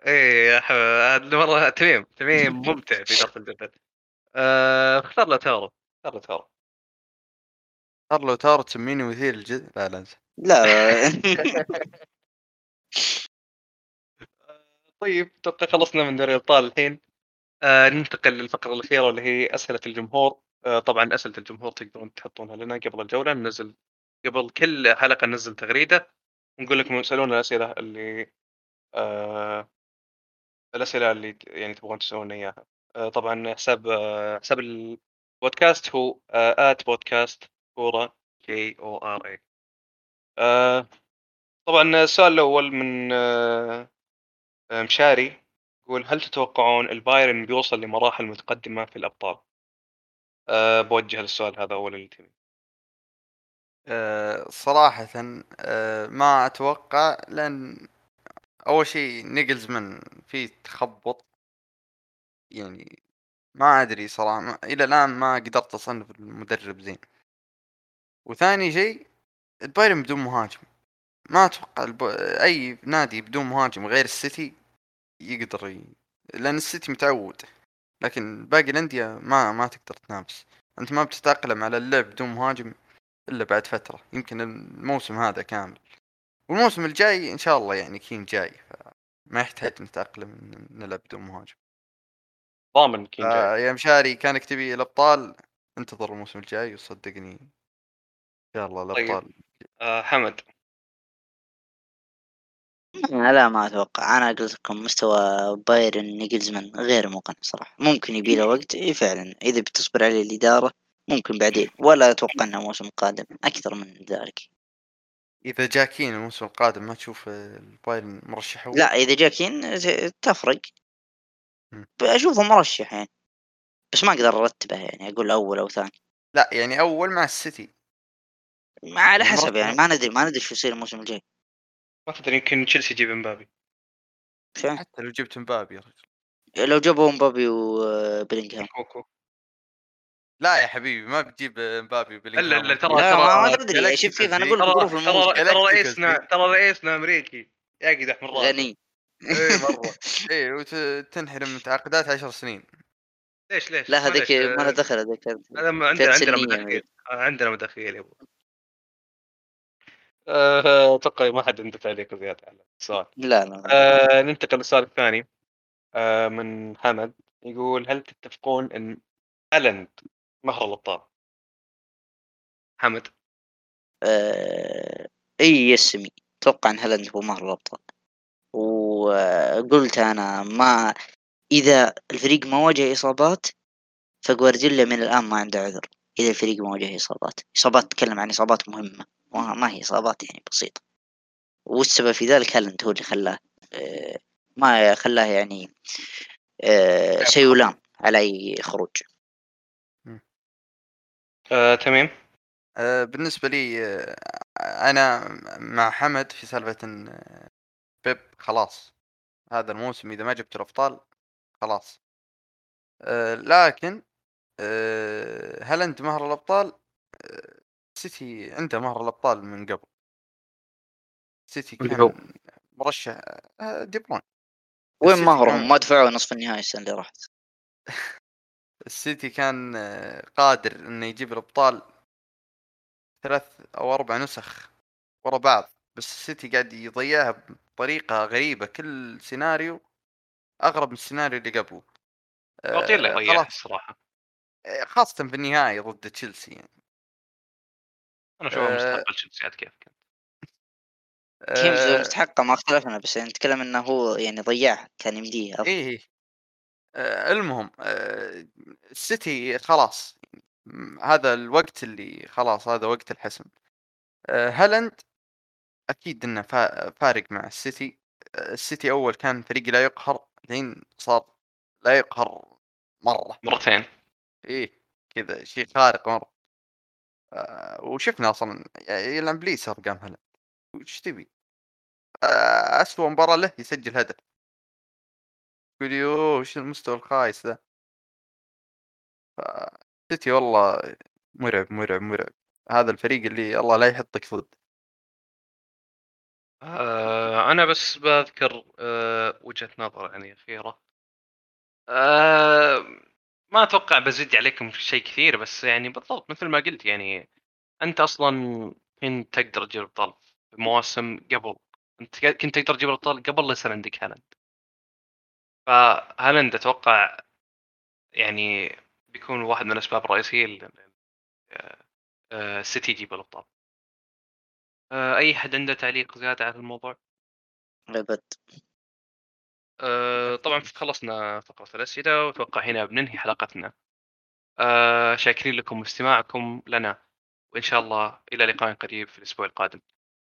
إيه هذه مره تميم تميم ممتع في اداره الجدل آه اختار لوتارو اختار لوتارو صار لو تارو تسميني مثير الجد لا لا انسى. لا. طيب أتوقع خلصنا من دوري الأبطال الحين. آه ننتقل للفقرة الأخيرة واللي هي أسئلة الجمهور. آه طبعا أسئلة الجمهور تقدرون تحطونها لنا قبل الجولة. ننزل قبل كل حلقة ننزل تغريدة. ونقول لكم اسالونا الأسئلة اللي آه الأسئلة اللي يعني تبغون تسالونا إياها. آه طبعا حساب آه حساب البودكاست هو at podcast كورة K O R A طبعا السؤال الأول من آه آه، مشاري يقول هل تتوقعون البايرن بيوصل لمراحل متقدمة في الأبطال؟ أه بوجه السؤال هذا أولا لتيمي صراحة ما أتوقع لأن أول شيء نيجلزمان فيه تخبط يعني ما أدري صراحة ما إلى الآن ما قدرت أصنف المدرب زين. وثاني شيء البايرن بدون مهاجم. ما أتوقع الب... أي نادي بدون مهاجم غير السيتي يقدر ي... لأن السيتي متعود. لكن باقي الأندية ما ما تقدر تنافس. أنت ما بتتأقلم على اللعب بدون مهاجم إلا بعد فترة. يمكن الموسم هذا كامل. والموسم الجاي إن شاء الله يعني كين جاي فما يحتاج نتأقلم إن نلعب بدون مهاجم. ضامن كين جاي. آه يا مشاري كانك تبي الأبطال انتظر الموسم الجاي وصدقني إن شاء الله طيب. الأبطال أه حمد. لا ما أتوقع. أنا قلت لكم مستوى بايرن نيجلزمان غير مقنع صراحة. ممكن يبي له وقت إيه فعلا. إذا بتصبر عليه الإدارة ممكن بعدين. ولا أتوقع إنه موسم قادم أكثر من ذلك. إذا جا كين الموسم القادم ما تشوف آه، البايرن مرشح؟ لا إذا جاكين تفرق. اشوفه مرشح يعني. بس ما أقدر أرتبه يعني أقول أول أو ثاني. لا يعني أول مع السيتي. ما على يعني حسب. يعني ما ندري ما ندري شو يصير الموسم الجاي. ما تدري يمكن تشيلسي يجيب امبابي فاهم؟ حتى لو جبت مبابي يا رجل. لو جابوا مبابي وبلينغهام كوكو. لا يا حبيبي ما بتجيب مبابي الا وبلينغهام إلا ترى لا ترى ما, تدري شوف كيف أنا أقول ترى رئيسنا. ترى رئيسنا أمريكي. يقدح من راسه غني. اي مرة. إيه وتنحرم من تعاقدات عشر سنين. ليش ليش؟ لا هذيك ما له آه، دخل هذيك. عندنا عندنا سنية مداخيل. آه، عندنا مداخيل يا أبو. آه، أتوقع ما حد عنده تعليق زيادة على السؤال. لا لا آه ننتقل للسؤال الثاني. آه من حمد. يقول هل تتفقون إن هالاند مهر الابطال؟ حمد. آه... إي يسمي أتوقع إن هالاند هو مهر الابطال وقلت أنا ما إذا الفريق ما واجه إصابات فجوارديولا من الآن ما عنده عذر. إذا الفريق ما واجه إصابات. إصابات تتكلم عن إصابات مهمة. ما ما هي إصابات يعني بسيطة. والسبب في ذلك هالاند هو اللي خلاه آه... ما خلاه يعني آه... سيلام على أي خروج. آه تميم آه، بالنسبة لي آه، أنا مع حمد في سالفة إن آه، بيب خلاص هذا الموسم إذا ما جبت الأبطال خلاص. آه لكن آه هل أنت مهر الأبطال؟ آه سيتي عنده مهر الأبطال من قبل. سيتي كان؟ مرشح دي بروين وين مهرهم؟ ما دفعوا نصف النهائي السنة اللي راحت. السيتي كان آه، قادر إنه يجيب الأبطال ثلاث أو أربع نسخ ورا بعض بس السيتي قاعد يضيعها بطريقة غريبة. كل سيناريو أغرب من السيناريو اللي قبله. اللي آه، يضيعها خلاص. الصراحة. آه، خاصة في النهائي ضد تشيلسي يعني. أنا اشوفها آه، مستقبل تشيلسي عاد كيف كان. آه، مستحقة ما اختلفنا بس يعني نتكلم إنه هو يعني ضيعها كان يمديه أفضل. آه، المهم آه، السيتي خلاص هذا الوقت اللي خلاص هذا وقت الحسم. آه، هالاند أكيد إنه فا- فارق مع السيتي. آه، السيتي أول كان فريق لا يقهر الحين صار لا يقهر مرة. مرتين. إيه كذا شيء خارق مرة. آه، وشفنا أصلا يلعب بليس أرقام هالاند. وش تبي؟ آه، اسوء مباراة له يسجل هدف. تقول يوه وش المستوى الخايس ذا؟ سيتي والله مرعب مرعب مرعب. هذا الفريق اللي الله لا يحطك ضد. آه أنا بس بذكر آه وجهة نظر يعني أخيرة. آه ما أتوقع بزيد عليكم في شيء كثير بس يعني بالضبط مثل ما قلت يعني أنت أصلا كنت تقدر تجيب ابطال مواسم قبل. أنت كنت تقدر تجيب ابطال قبل لا يصير عندك هالاند. فهالاند أتوقع يعني بيكون واحد من الأسباب الرئيسية آه، آه، السيتي يجيب الابطال آه، أي حد عنده تعليق زيادة على الموضوع؟ أبد. طبعا خلصنا فقرة الأسئلة وأتوقع هنا بننهي حلقتنا. شاكرين لكم استماعكم لنا وإن شاء الله إلى لقاء قريب في الأسبوع القادم.